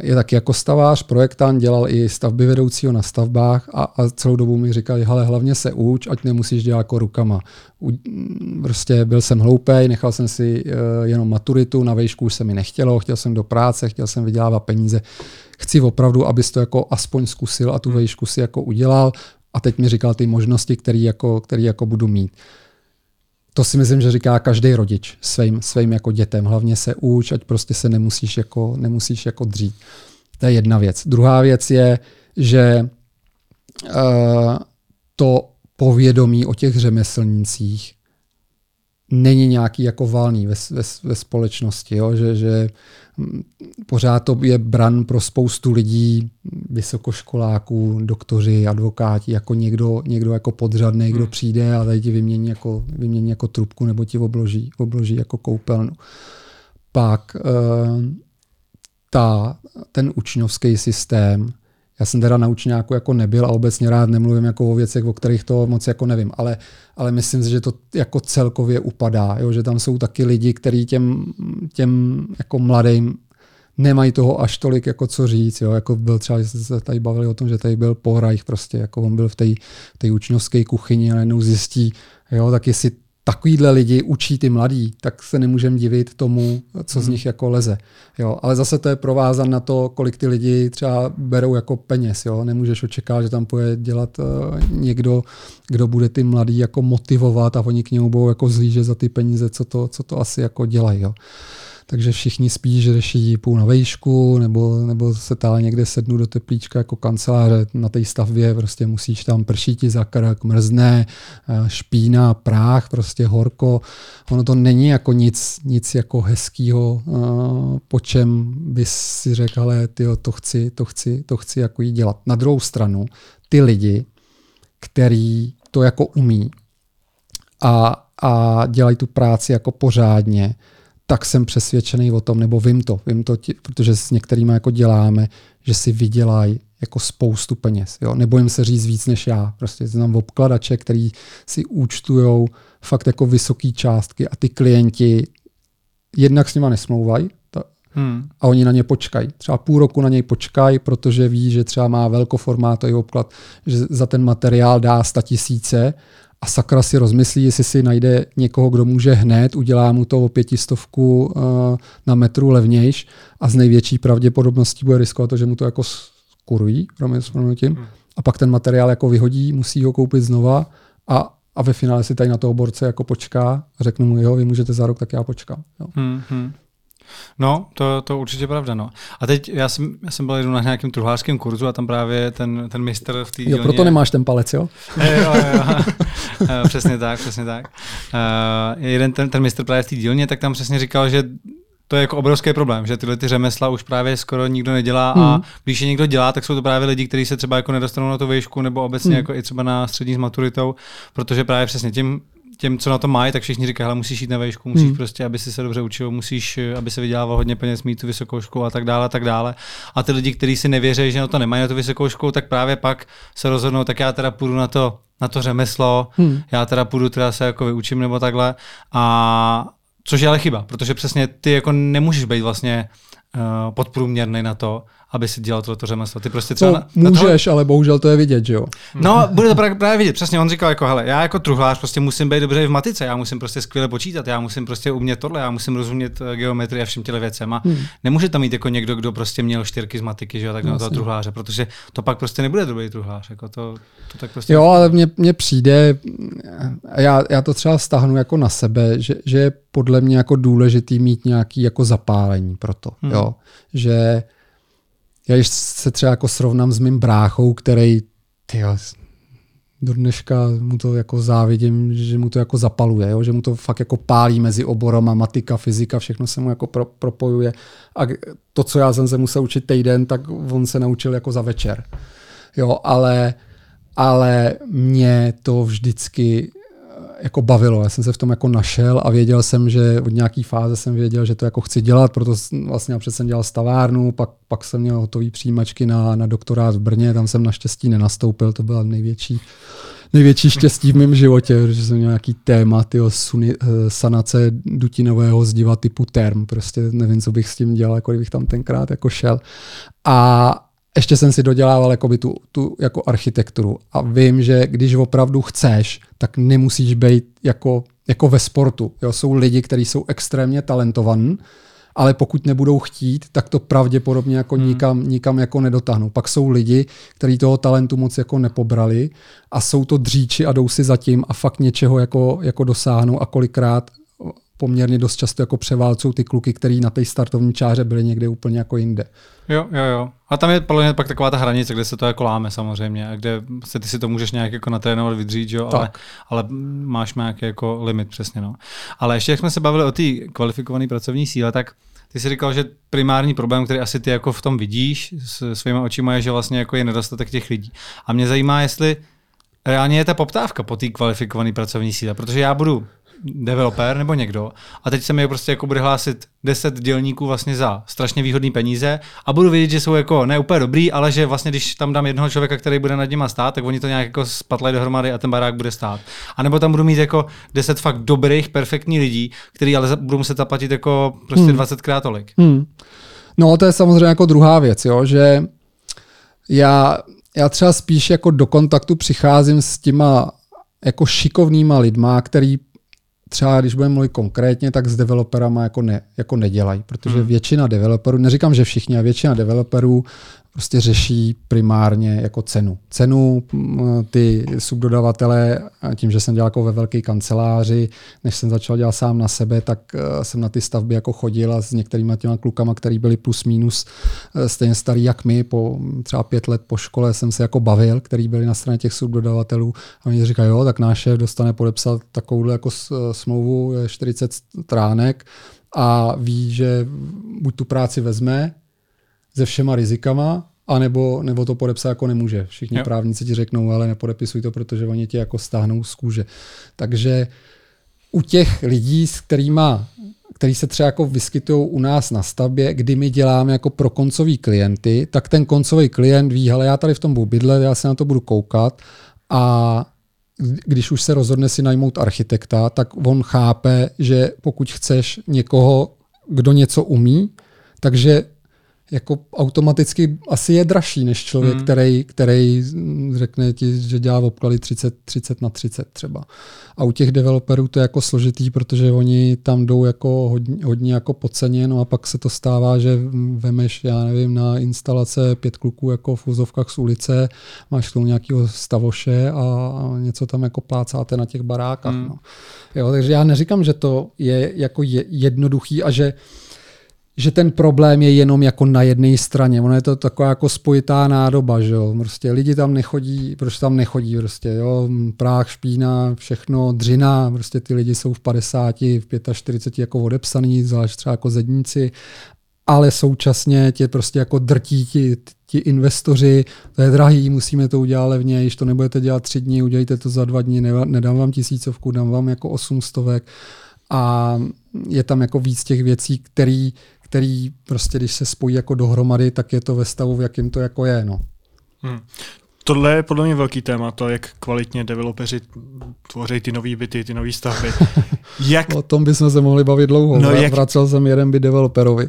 Speaker 3: je taky jako stavář, projektant, dělal i stavby vedoucího na stavbách a, a celou dobu mi říkali, hele, hlavně se uč, ať nemusíš dělat jako rukama. U, prostě byl jsem hloupej, nechal jsem si uh, jenom maturitu, na vejšku už se mi nechtělo, chtěl jsem do práce, chtěl jsem vydělávat peníze. Chci opravdu, abys to jako aspoň zkusil a tu hmm. vejšku si jako udělal a teď mi říkal ty možnosti, které jako, který jako budu mít to si myslím, že říká každý rodič svým, svým jako dětem. Hlavně se uč, ať prostě se nemusíš jako, nemusíš jako dřít. To je jedna věc. Druhá věc je, že uh, to povědomí o těch řemeslnících není nějaký jako valný ve, ve, ve společnosti, jo? Že, že pořád to je bran pro spoustu lidí, vysokoškoláků, doktoři, advokáti, jako někdo, někdo jako podřadný, kdo hmm. přijde a tady ti vymění jako, vymění jako trubku nebo ti obloží, obloží jako koupelnu. Pak uh, ta, ten učňovský systém já jsem teda na učňáku jako nebyl a obecně rád nemluvím jako o věcech, o kterých to moc jako nevím, ale, ale myslím si, že to jako celkově upadá, jo? že tam jsou taky lidi, kteří těm, těm jako mladým nemají toho až tolik jako co říct. Jo? Jako byl třeba, se tady bavili o tom, že tady byl Pohrajch prostě, jako on byl v té učňovské kuchyni a najednou zjistí, jo, tak jestli takovýhle lidi učí ty mladí, tak se nemůžeme divit tomu, co z hmm. nich jako leze. Jo, ale zase to je provázan na to, kolik ty lidi třeba berou jako peněz. Jo. Nemůžeš očekávat, že tam půjde dělat uh, někdo, kdo bude ty mladí jako motivovat a oni k němu budou jako zlížet za ty peníze, co to, co to asi jako dělají. Jo takže všichni spíš řeší půl na vejšku nebo, nebo se tá někde sednu do teplíčka jako kanceláře na té stavbě, prostě musíš tam pršít ti za krk, mrzne, eh, špína, práh, prostě horko. Ono to není jako nic, nic jako hezkého, eh, po čem bys si řekl, ale tyjo, to chci, to chci, to chci jako jí dělat. Na druhou stranu, ty lidi, který to jako umí a, a dělají tu práci jako pořádně, tak jsem přesvědčený o tom, nebo vím to, vím to, protože s některými jako děláme, že si vydělají jako spoustu peněz. Jo? Nebojím se říct víc než já. Prostě znám obkladače, který si účtují fakt jako vysoké částky a ty klienti jednak s nima nesmlouvají hmm. a oni na ně počkají. Třeba půl roku na něj počkají, protože ví, že třeba má velkoformátový obklad, že za ten materiál dá 100 tisíce a sakra si rozmyslí, jestli si najde někoho, kdo může hned, udělá mu to o pětistovku uh, na metru levnějš a z největší pravděpodobností bude riskovat to, že mu to jako skurují, hmm. a pak ten materiál jako vyhodí, musí ho koupit znova a, a ve finále si tady na toho borce jako počká řeknu mu, jo, vy můžete za rok, tak já počkám. Jo. Hmm, hmm.
Speaker 1: No, to, to určitě pravda. No. A teď já jsem, já jsem byl na nějakém truhlářském kurzu a tam právě ten, ten mistr v té
Speaker 3: dílně... Jo, proto nemáš ten palec, jo?
Speaker 1: jo, jo, jo. Eh, přesně tak, přesně tak. Uh, jeden ten, ten mistr právě v té dílně, tak tam přesně říkal, že to je jako obrovský problém, že tyhle ty řemesla už právě skoro nikdo nedělá hmm. a když je někdo dělá, tak jsou to právě lidi, kteří se třeba jako nedostanou na tu výšku nebo obecně hmm. jako i třeba na střední s maturitou, protože právě přesně tím těm, co na to mají, tak všichni říkají, hele, musíš jít na vejšku, musíš hmm. prostě, aby si se dobře učil, musíš, aby se vydělával hodně peněz, mít tu vysokou školu a tak dále, a tak dále. A ty lidi, kteří si nevěří, že na to nemají na tu vysokou školu, tak právě pak se rozhodnou, tak já teda půjdu na to, na to řemeslo, hmm. já teda půjdu teda se jako vyučím nebo takhle. A což je ale chyba, protože přesně ty jako nemůžeš být vlastně uh, podprůměrný na to, aby si dělal tohle řemeslo. Ty prostě třeba
Speaker 3: to na, můžeš, na toho... ale bohužel to je vidět, že jo?
Speaker 1: No, bude to právě vidět. Přesně, on říkal jako, hele, já jako truhlář prostě musím být dobře v matice, já musím prostě skvěle počítat, já musím prostě umět tohle, já musím rozumět eh, geometrii a všem těle věcem. A hmm. nemůže tam mít jako někdo, kdo prostě měl čtyřky z matiky, že jo, tak na toho truhláře, protože to pak prostě nebude dobrý truhlář. Jako to, to tak prostě
Speaker 3: jo, ale mně, mně přijde, já, já to třeba stahnu jako na sebe, že, že je podle mě jako důležitý mít nějaký jako zapálení pro to, hmm. jo, že já když se třeba jako srovnám s mým bráchou, který tyjo, do dneška mu to jako závidím, že mu to jako zapaluje, jo? že mu to fakt jako pálí mezi oborama, matika, fyzika, všechno se mu jako pro, propojuje. A to, co já jsem se musel učit týden, tak on se naučil jako za večer. Jo, ale, ale mě to vždycky jako bavilo. Já jsem se v tom jako našel a věděl jsem, že od nějaký fáze jsem věděl, že to jako chci dělat, proto vlastně napřed jsem dělal stavárnu, pak, pak jsem měl hotový přijímačky na, na doktorát v Brně, tam jsem naštěstí nenastoupil, to byla největší největší štěstí v mém životě, protože jsem měl nějaký téma tyjo, suni, eh, sanace dutinového zdiva typu term. Prostě nevím, co bych s tím dělal, jako kdybych tam tenkrát jako šel. A ještě jsem si dodělával jakoby tu, tu jako architekturu a vím, že když opravdu chceš, tak nemusíš být jako, jako ve sportu. Jo? Jsou lidi, kteří jsou extrémně talentovaní ale pokud nebudou chtít, tak to pravděpodobně jako hmm. nikam, nikam jako nedotáhnou. Pak jsou lidi, kteří toho talentu moc jako nepobrali a jsou to dříči a jdou si zatím a fakt něčeho jako, jako dosáhnou a kolikrát poměrně dost často jako převálcou ty kluky, který na té startovní čáře byli někde úplně jako jinde.
Speaker 1: Jo, jo, jo. A tam je podle mě pak taková ta hranice, kde se to jako láme samozřejmě, a kde se ty si to můžeš nějak jako natrénovat, vydřít, jo, ale, ale, máš nějaký jako limit přesně. No. Ale ještě jak jsme se bavili o té kvalifikované pracovní síle, tak ty jsi říkal, že primární problém, který asi ty jako v tom vidíš s svými očima, je, že vlastně jako je nedostatek těch lidí. A mě zajímá, jestli reálně je ta poptávka po té kvalifikované pracovní síle, protože já budu developer nebo někdo a teď se mi prostě jako bude hlásit 10 dělníků vlastně za strašně výhodné peníze a budu vědět, že jsou jako ne úplně dobrý, ale že vlastně když tam dám jednoho člověka, který bude nad nima stát, tak oni to nějak jako spatlají dohromady a ten barák bude stát. A nebo tam budu mít jako 10 fakt dobrých, perfektních lidí, kteří ale budou muset zaplatit jako prostě hmm. 20 krát tolik. Hmm.
Speaker 3: No to je samozřejmě jako druhá věc, jo, že já, já třeba spíš jako do kontaktu přicházím s těma jako šikovnýma lidma, který třeba když budeme mluvit konkrétně, tak s developerama jako, ne, jako nedělají, protože hmm. většina developerů, neříkám, že všichni, a většina developerů prostě řeší primárně jako cenu. Cenu ty subdodavatele, tím, že jsem dělal jako ve velké kanceláři, než jsem začal dělat sám na sebe, tak e, jsem na ty stavby jako chodil a s některými těma klukama, který byli plus minus e, stejně starý jak my, po třeba pět let po škole jsem se jako bavil, který byli na straně těch subdodavatelů a oni říkají, jo, tak náš šéf dostane podepsat takovouhle jako e, smlouvu 40 stránek a ví, že buď tu práci vezme, se všema rizikama, anebo nebo to podepsat jako nemůže. Všichni jo. právníci ti řeknou, ale nepodepisuj to, protože oni tě jako stáhnou z kůže. Takže u těch lidí, s kterýma, který se třeba jako vyskytují u nás na stavbě, kdy my děláme jako pro koncový klienty, tak ten koncový klient ví, ale já tady v tom budu bydlet, já se na to budu koukat a když už se rozhodne si najmout architekta, tak on chápe, že pokud chceš někoho, kdo něco umí, takže jako automaticky asi je dražší než člověk, hmm. který, který řekne ti, že dělá obklady 30, 30 na 30 třeba. A u těch developerů to je jako složitý, protože oni tam jdou jako hodně, hodně jako podceně, no a pak se to stává, že vemeš, já nevím, na instalace pět kluků jako v úzovkách z ulice, máš k tomu nějakého stavoše a něco tam jako plácáte na těch barákách. Hmm. No. Jo, takže já neříkám, že to je jako je jednoduchý a že že ten problém je jenom jako na jedné straně. Ono je to taková jako spojitá nádoba, že jo. Prostě lidi tam nechodí, proč tam nechodí prostě, jo. Práh, špína, všechno, dřina, prostě ty lidi jsou v 50, v 45 jako odepsaný, zvlášť třeba jako zedníci, ale současně tě prostě jako drtí ti, ti investoři, to je drahý, musíme to udělat levně, když to nebudete dělat tři dny, udělejte to za dva dny, nedám vám tisícovku, dám vám jako osm stovek a je tam jako víc těch věcí, které který prostě, když se spojí jako dohromady, tak je to ve stavu, v jakém to jako je. No. Hmm.
Speaker 2: Tohle je podle mě velký téma, to, jak kvalitně developeři tvoří ty nové byty, ty nové stavby.
Speaker 3: Jak... O tom bychom se mohli bavit dlouho. No, jak... Vracel jsem jeden byt developerovi.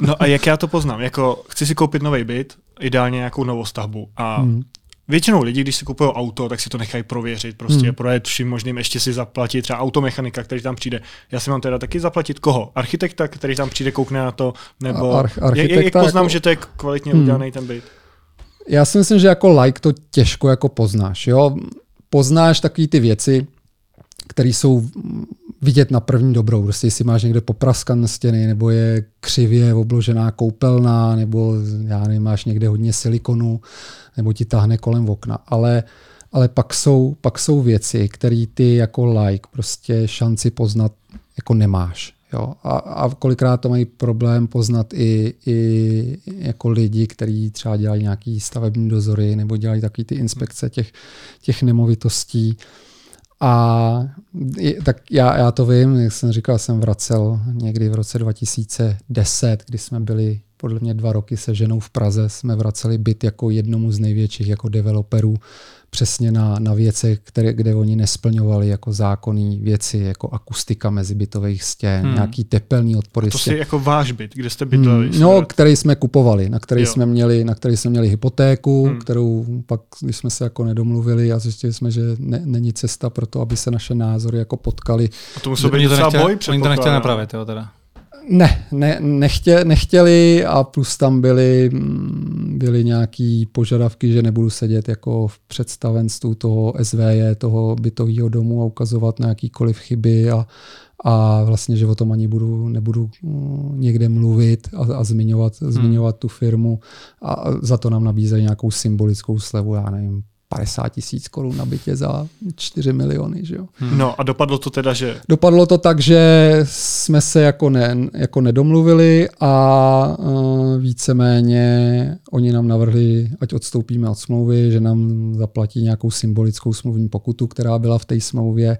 Speaker 2: no a jak já to poznám? Jako, chci si koupit nový byt, ideálně nějakou novou stavbu. A hmm. Většinou lidí, když si kupují auto, tak si to nechají prověřit, prostě hmm. projet vším možným, ještě si zaplatit třeba automechanika, který tam přijde. Já si mám teda taky zaplatit koho? Architekta, který tam přijde, koukne na to, nebo Ar- jak, jak poznám, jako... že to je kvalitně hmm. udělaný ten byt?
Speaker 3: Já si myslím, že jako like to těžko jako poznáš. Jo? Poznáš takové ty věci, které jsou vidět na první dobrou. Prostě jestli máš někde popraskan stěny, nebo je křivě obložená koupelná, nebo já nevím, máš někde hodně silikonu, nebo ti tahne kolem okna. Ale, ale pak, jsou, pak jsou věci, které ty jako like prostě šanci poznat jako nemáš. Jo? A, a kolikrát to mají problém poznat i, i jako lidi, kteří třeba dělají nějaký stavební dozory nebo dělají taky ty inspekce těch, těch nemovitostí. A tak já, já to vím, jak jsem říkal, jsem vracel někdy v roce 2010, kdy jsme byli podle mě dva roky se ženou v Praze, jsme vraceli byt jako jednomu z největších jako developerů přesně na, na věcech, které, kde oni nesplňovali jako zákonné věci, jako akustika mezibytových stěn, hmm. nějaký tepelný odpory.
Speaker 2: To si jako váš byt, kde jste bydleli?
Speaker 3: Hmm. No, který jsme kupovali, na který jsme měli, na který jsme měli hypotéku, hmm. kterou pak, když jsme se jako nedomluvili a zjistili jsme, že ne, není cesta pro to, aby se naše názory jako potkali.
Speaker 2: A to musel být docela boj,
Speaker 1: Oni to nechtěli napravit, jo, teda.
Speaker 3: Ne, ne nechtě, nechtěli a plus tam byly, mm, byly nějaký požadavky, že nebudu sedět jako v představenstvu toho SVJ, toho bytového domu a ukazovat na jakýkoliv chyby a, a vlastně, že o tom ani budu, nebudu mm, někde mluvit a, a zmiňovat, hmm. zmiňovat tu firmu a za to nám nabízejí nějakou symbolickou slevu, já nevím, 50 tisíc korun na bytě za 4 miliony. Že jo?
Speaker 2: Hmm. No a dopadlo to teda, že...
Speaker 3: Dopadlo to tak, že jsme se jako, ne, jako nedomluvili a uh, víceméně oni nám navrhli, ať odstoupíme od smlouvy, že nám zaplatí nějakou symbolickou smluvní pokutu, která byla v té smlouvě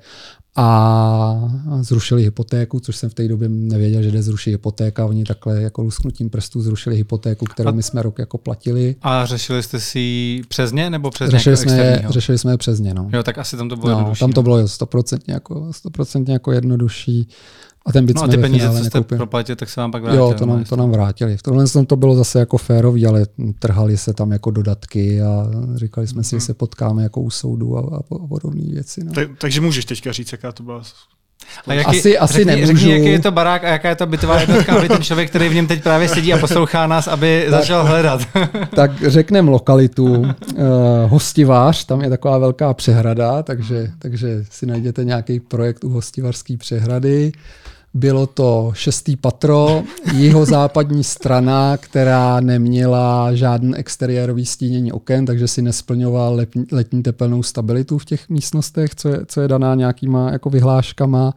Speaker 3: a zrušili hypotéku, což jsem v té době nevěděl, že jde zrušit hypotéka. Oni takhle jako lusknutím prstů zrušili hypotéku, kterou my jsme rok jako platili.
Speaker 1: A řešili jste si ji přes ně nebo přes
Speaker 3: řešili jsme, řešili jsme je přes ně, no.
Speaker 1: Jo, tak asi tam to bylo
Speaker 3: no,
Speaker 1: jednodušší.
Speaker 3: Tam to bylo 100% jako, 100% jako jednodušší. A ten byt
Speaker 1: no
Speaker 3: a
Speaker 1: ty peníze, co jste proplatili, tak se vám pak vrátili.
Speaker 3: Jo, to nám, to nám vrátili. V tomhle to bylo zase jako férový, ale trhali se tam jako dodatky a říkali jsme si, že hmm. se potkáme jako u soudu a, a podobné věci. No.
Speaker 2: Tak, takže můžeš teďka říct, jaká to byla
Speaker 3: a jaký, asi, asi řekni, nemůžu.
Speaker 1: Řekni, jaký je to barák a jaká je to bytová jednotka, aby ten člověk, který v něm teď právě sedí a poslouchá nás, aby tak, začal hledat.
Speaker 3: tak řekneme lokalitu. Uh, hostivář, tam je taková velká přehrada, takže, takže si najděte nějaký projekt u hostivařské přehrady. Bylo to šestý patro, jeho západní strana, která neměla žádný exteriérový stínění oken, takže si nesplňoval letní, letní tepelnou stabilitu v těch místnostech, co je, co je daná nějakýma jako vyhláškama.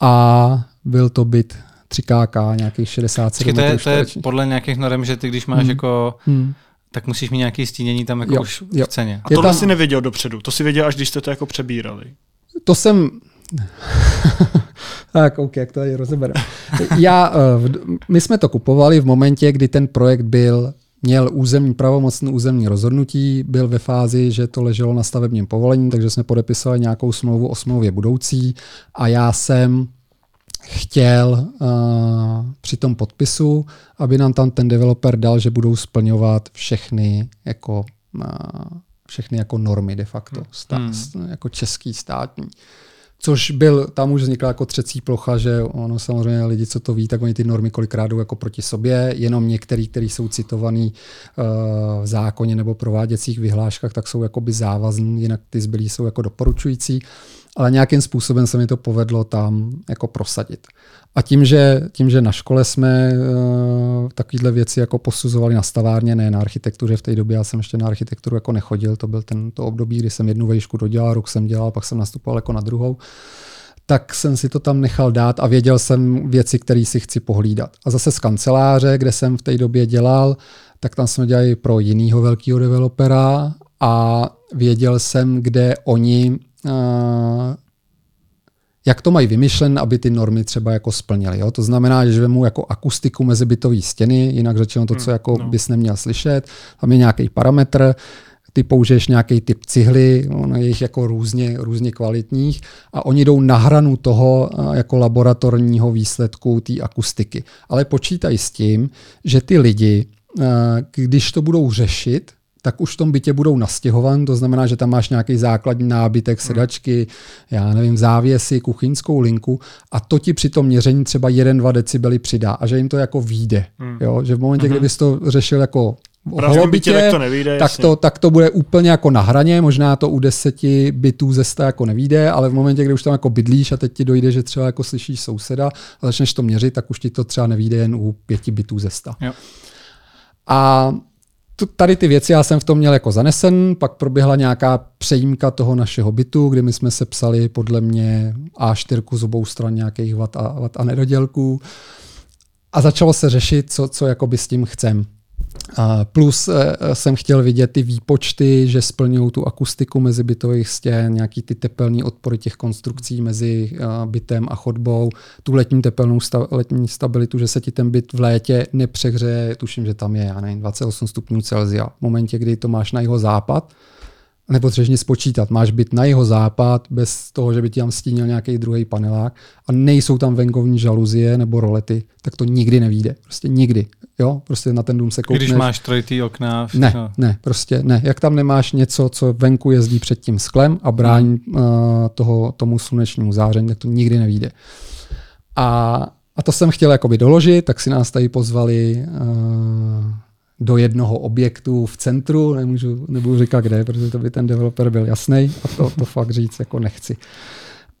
Speaker 3: A byl to byt 3KK, nějakých 67
Speaker 1: to je, to je podle nějakých norm, že ty když máš hmm. jako hmm tak musíš mít nějaké stínění tam jako jo, už jo. v ceně.
Speaker 2: A tohle tam... si nevěděl dopředu, to si věděl, až když jste to jako přebírali.
Speaker 3: To jsem, tak, OK, jak to tady rozebereme. Já, eh, my jsme to kupovali v momentě, kdy ten projekt byl měl územní pravomocné územní rozhodnutí, byl ve fázi, že to leželo na stavebním povolení, takže jsme podepisovali nějakou smlouvu o smlouvě budoucí a já jsem chtěl uh, při tom podpisu, aby nám tam ten developer dal, že budou splňovat všechny jako, uh, všechny jako normy de facto, hmm. stá, jako český státní. Uh, Což byl, tam už vznikla jako třecí plocha, že ono samozřejmě lidi, co to ví, tak oni ty normy kolikrát jdou jako proti sobě, jenom některý, který jsou citovaný uh, v zákoně nebo prováděcích vyhláškách, tak jsou jakoby závazný, jinak ty zbylí jsou jako doporučující ale nějakým způsobem se mi to povedlo tam jako prosadit. A tím, že, tím, že na škole jsme uh, takovéhle věci jako posuzovali na stavárně, ne na architektuře, v té době já jsem ještě na architekturu jako nechodil, to byl ten, to období, kdy jsem jednu vejšku dodělal, rok jsem dělal, pak jsem nastupoval jako na druhou, tak jsem si to tam nechal dát a věděl jsem věci, které si chci pohlídat. A zase z kanceláře, kde jsem v té době dělal, tak tam jsme dělali pro jiného velkého developera a věděl jsem, kde oni jak to mají vymyšlen, aby ty normy třeba jako splnily. Jo? To znamená, že vemu jako akustiku mezi bytové stěny, jinak řečeno to, co hmm, jako no. bys neměl slyšet, tam je nějaký parametr, ty použiješ nějaký typ cihly, ono je jich jako různě, různě kvalitních a oni jdou na hranu toho jako laboratorního výsledku té akustiky. Ale počítají s tím, že ty lidi, když to budou řešit, tak už v tom bytě budou nastěhovan, to znamená, že tam máš nějaký základní nábytek, sedačky, já nevím, závěsy, kuchyňskou linku a to ti při tom měření třeba 1-2 decibely přidá a že jim to jako vyjde. Hmm. Jo? Že v momentě, mm-hmm. kdybys to řešil jako holobitě, tak to, nevíde, tak, to, tak to bude úplně jako na hraně, možná to u deseti bytů ze sta jako nevíde, ale v momentě, kdy už tam jako bydlíš a teď ti dojde, že třeba jako slyšíš souseda a začneš to měřit, tak už ti to třeba nevíde jen u pěti bytů ze sta. Jo. A tady ty věci já jsem v tom měl jako zanesen, pak proběhla nějaká přejímka toho našeho bytu, kdy my jsme se psali podle mě A4 z obou stran nějakých vat a, vat a nedodělků a začalo se řešit, co, co jakoby s tím chcem. Plus eh, jsem chtěl vidět ty výpočty, že splňují tu akustiku mezi bytových stěn, nějaký ty tepelní odpory těch konstrukcí mezi eh, bytem a chodbou, tu letní tepelnou sta- letní stabilitu, že se ti ten byt v létě nepřehřeje, tuším, že tam je, já nevím, 28 stupňů Celsia. V momentě, kdy to máš na jeho západ, nepotřebuješ nic spočítat. Máš byt na jeho západ, bez toho, že by ti tam stínil nějaký druhý panelák a nejsou tam venkovní žaluzie nebo rolety, tak to nikdy nevíde. Prostě nikdy. Jo, prostě na ten dům se koukneš.
Speaker 1: Když máš trojitý okna.
Speaker 3: Všechno. Ne, ne, prostě ne. Jak tam nemáš něco, co venku jezdí před tím sklem a brání hmm. uh, toho, tomu slunečnímu záření, tak to nikdy nevíde. A A to jsem chtěl jakoby doložit, tak si nás tady pozvali uh, do jednoho objektu v centru, nemůžu, nebudu říkat kde, protože to by ten developer byl jasný a to, to fakt říct jako nechci.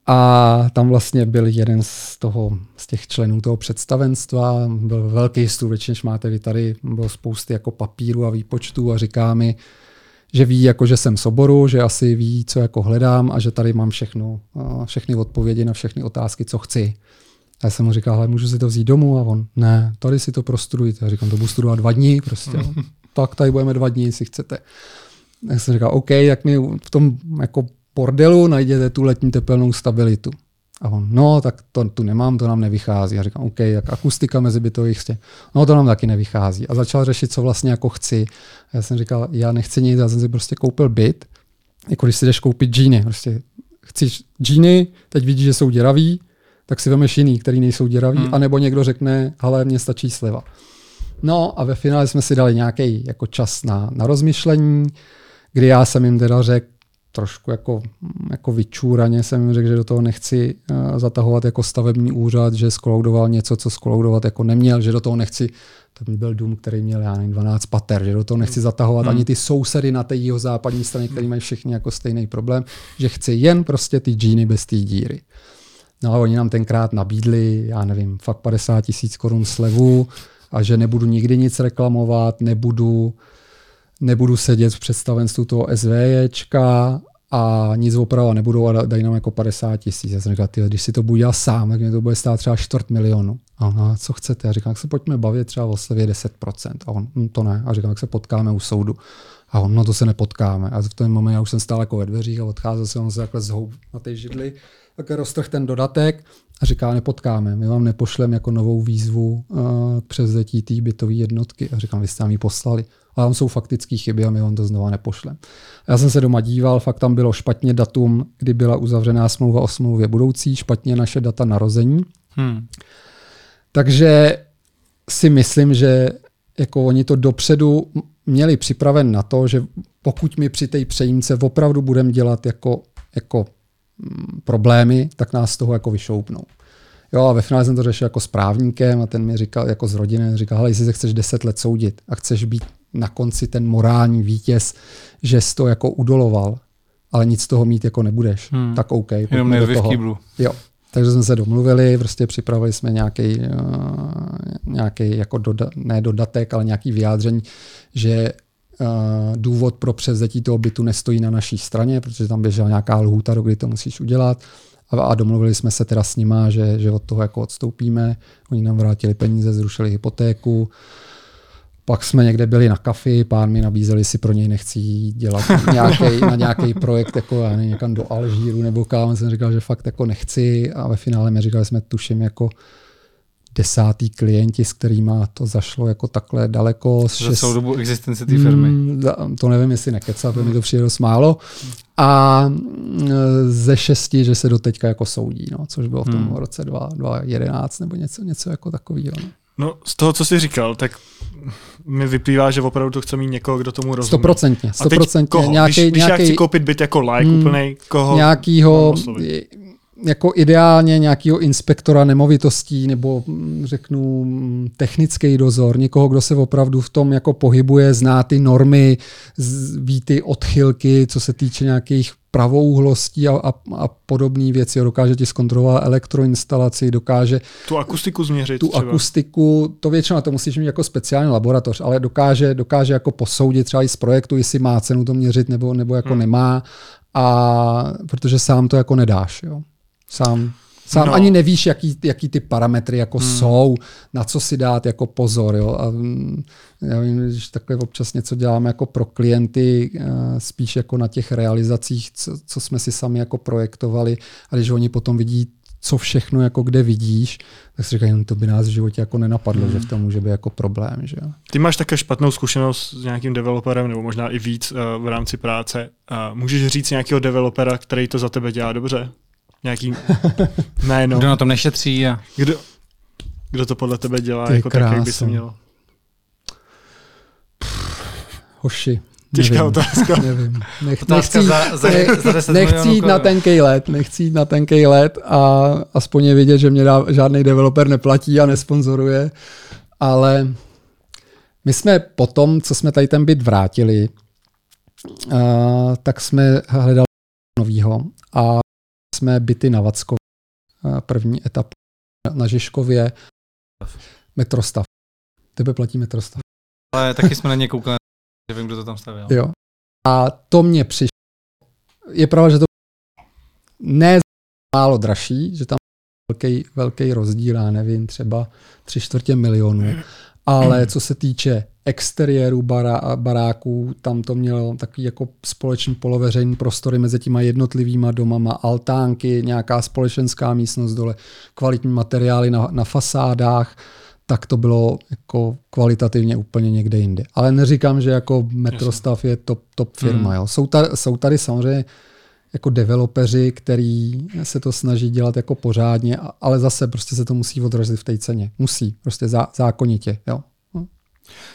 Speaker 3: A tam vlastně byl jeden z, toho, z těch členů toho představenstva, byl velký stůl, většině máte vy tady, bylo spousty jako papíru a výpočtů a říká mi, že ví, jako, že jsem soboru, že asi ví, co jako hledám a že tady mám všechno, všechny odpovědi na všechny otázky, co chci. A já jsem mu říkal, ale můžu si to vzít domů? A on, ne, tady si to prostudujte. Já říkám, to budu studovat dva dny, prostě. tak tady budeme dva dny, jestli chcete. Já jsem říkal, OK, jak mi v tom jako bordelu najděte tu letní tepelnou stabilitu. A on, no, tak to tu nemám, to nám nevychází. Já říkám, OK, jak akustika mezi bytových stěn. No, to nám taky nevychází. A začal řešit, co vlastně jako chci. A já jsem říkal, já nechci nic, já jsem si prostě koupil byt, jako když si jdeš koupit džíny. Prostě chceš džíny, teď vidíš, že jsou děravý, tak si vemeš jiný, který nejsou děravý, hmm. anebo někdo řekne, ale mně stačí sleva. No a ve finále jsme si dali nějaký jako čas na, na rozmyšlení, kdy já jsem jim teda řekl, trošku jako, jako vyčúraně jsem jim řekl, že do toho nechci uh, zatahovat jako stavební úřad, že skoloudoval něco, co skoloudovat jako neměl, že do toho nechci, to byl dům, který měl, já nevím, 12 pater, že do toho nechci zatahovat hmm. ani ty sousedy na té jeho západní straně, který mají všichni jako stejný problém, že chci jen prostě ty džíny bez té díry. No a oni nám tenkrát nabídli, já nevím, fakt 50 tisíc korun slevu a že nebudu nikdy nic reklamovat, nebudu, nebudu sedět v představenstvu toho SVJčka a nic oprava nebudou a dají nám jako 50 tisíc. Já jsem říkal, ty, když si to budu dělat sám, tak mi to bude stát třeba čtvrt milionu. Aha, co chcete? Já říkám, tak se pojďme bavit třeba o slevě 10%. A on, hm, to ne. A říkám, tak se potkáme u soudu. A on, no to se nepotkáme. A v tom moment já už jsem stál jako ve dveřích a odcházel jsem on se takhle zhoub na té židli tak roztrh ten dodatek a říká, nepotkáme, my vám nepošleme jako novou výzvu uh, k převzetí té bytové jednotky. A říkám, vy jste nám ji poslali. A tam jsou faktické chyby a my vám to znova nepošleme. Já jsem se doma díval, fakt tam bylo špatně datum, kdy byla uzavřená smlouva o smlouvě budoucí, špatně naše data narození. Hmm. Takže si myslím, že jako oni to dopředu měli připraven na to, že pokud my při té přejímce opravdu budeme dělat jako, jako problémy, tak nás z toho jako vyšoupnou. Jo, a ve finále jsem to řešil jako s právníkem a ten mi říkal, jako z rodiny, říkal, hele, jestli se chceš 10 let soudit a chceš být na konci ten morální vítěz, že jsi to jako udoloval, ale nic z toho mít jako nebudeš, hmm. tak OK.
Speaker 1: Jenom do toho.
Speaker 3: Jo, takže jsme se domluvili, prostě připravili jsme nějaký, uh, nějaký jako doda, ne dodatek, ale nějaký vyjádření, že důvod pro převzetí toho bytu nestojí na naší straně, protože tam běžela nějaká lhůta, do kdy to musíš udělat. A, domluvili jsme se teda s nima, že, že od toho jako odstoupíme. Oni nám vrátili peníze, zrušili hypotéku. Pak jsme někde byli na kafi, pán mi nabízeli si pro něj nechci dělat nějaký, na nějaký projekt, jako já nevím, někam do Alžíru nebo kam. Jsem říkal, že fakt jako nechci a ve finále mi říkali, jsme tuším jako desátý klienti, s kterými to zašlo jako takhle daleko.
Speaker 1: Za šest... celou dobu existence té firmy?
Speaker 3: Mm, to nevím, jestli nekecal, to mi to přijde dost málo. A mm, ze šesti, že se do teďka jako soudí, no, což bylo v tom hmm. roce 2011 nebo něco, něco jako takového. No.
Speaker 2: No, z toho, co jsi říkal, tak mi vyplývá, že opravdu to chce mít někoho, kdo tomu rozumí.
Speaker 3: Stoprocentně. Stoprocentně.
Speaker 2: Nějaký, když, když nějaký, já chci koupit byt jako like hmm, úplnej, koho
Speaker 3: nějakýho, jako ideálně nějakého inspektora nemovitostí nebo mm, řeknu mm, technický dozor, někoho, kdo se opravdu v tom jako pohybuje, zná ty normy, ví ty odchylky, co se týče nějakých pravouhlostí a, a, a podobné věci. Dokáže ti zkontrolovat elektroinstalaci, dokáže
Speaker 2: tu akustiku změřit.
Speaker 3: Tu třeba. akustiku, to většinou to musíš mít jako speciální laboratoř, ale dokáže, dokáže jako posoudit třeba i z projektu, jestli má cenu to měřit nebo, nebo jako hmm. nemá. A protože sám to jako nedáš. Jo. Sám, sám no. ani nevíš, jaký, jaký ty parametry jako hmm. jsou, na co si dát jako pozor. Jo. A mm, já vím, že takhle občas něco děláme jako pro klienty, eh, spíš jako na těch realizacích, co, co jsme si sami jako projektovali, a když oni potom vidí, co všechno jako kde vidíš, tak si říkají, no to by nás v životě jako nenapadlo, hmm. že v tom může být jako problém. Že?
Speaker 2: Ty máš také špatnou zkušenost s nějakým developerem, nebo možná i víc uh, v rámci práce. Uh, můžeš říct nějakého developera, který to za tebe dělá dobře? Nějaký jméno.
Speaker 1: Kdo na tom nešetří a...
Speaker 2: Kdo, kdo to podle tebe dělá Ty jako tak, jak by se mělo?
Speaker 3: Hoši,
Speaker 2: Těžká
Speaker 3: nevím,
Speaker 2: otázka.
Speaker 3: Nevím. Nech,
Speaker 1: Otázka
Speaker 3: nechci,
Speaker 1: za- za-
Speaker 3: ne-
Speaker 1: za 10
Speaker 3: nechci jít na tenkej let, nechci jít na tenkej let a aspoň je vidět, že mě dá, žádný developer neplatí a nesponzoruje, ale my jsme potom, co jsme tady ten byt vrátili, uh, tak jsme hledali novýho a jsme byty na Vackově, první etapa na Žižkově, metrostav. Tebe platí metrostav.
Speaker 1: Ale taky jsme na ně koukali, že vím, kdo to tam stavěl.
Speaker 3: Jo. A to mě přišlo. Je pravda, že to ne málo dražší, že tam velký, velký rozdíl, já nevím, třeba tři čtvrtě milionů, ale co se týče exteriéru bará, baráků, tam to mělo takový jako společný poloveřejný prostory mezi těma jednotlivýma domama, altánky, nějaká společenská místnost dole, kvalitní materiály na, na fasádách, tak to bylo jako kvalitativně úplně někde jinde. Ale neříkám, že jako Metrostav je top, top firma. Jo. Jsou, tady, jsou tady samozřejmě jako developeři, který se to snaží dělat jako pořádně, ale zase prostě se to musí odrazit v té ceně. Musí, prostě zá, zákonitě. Jo.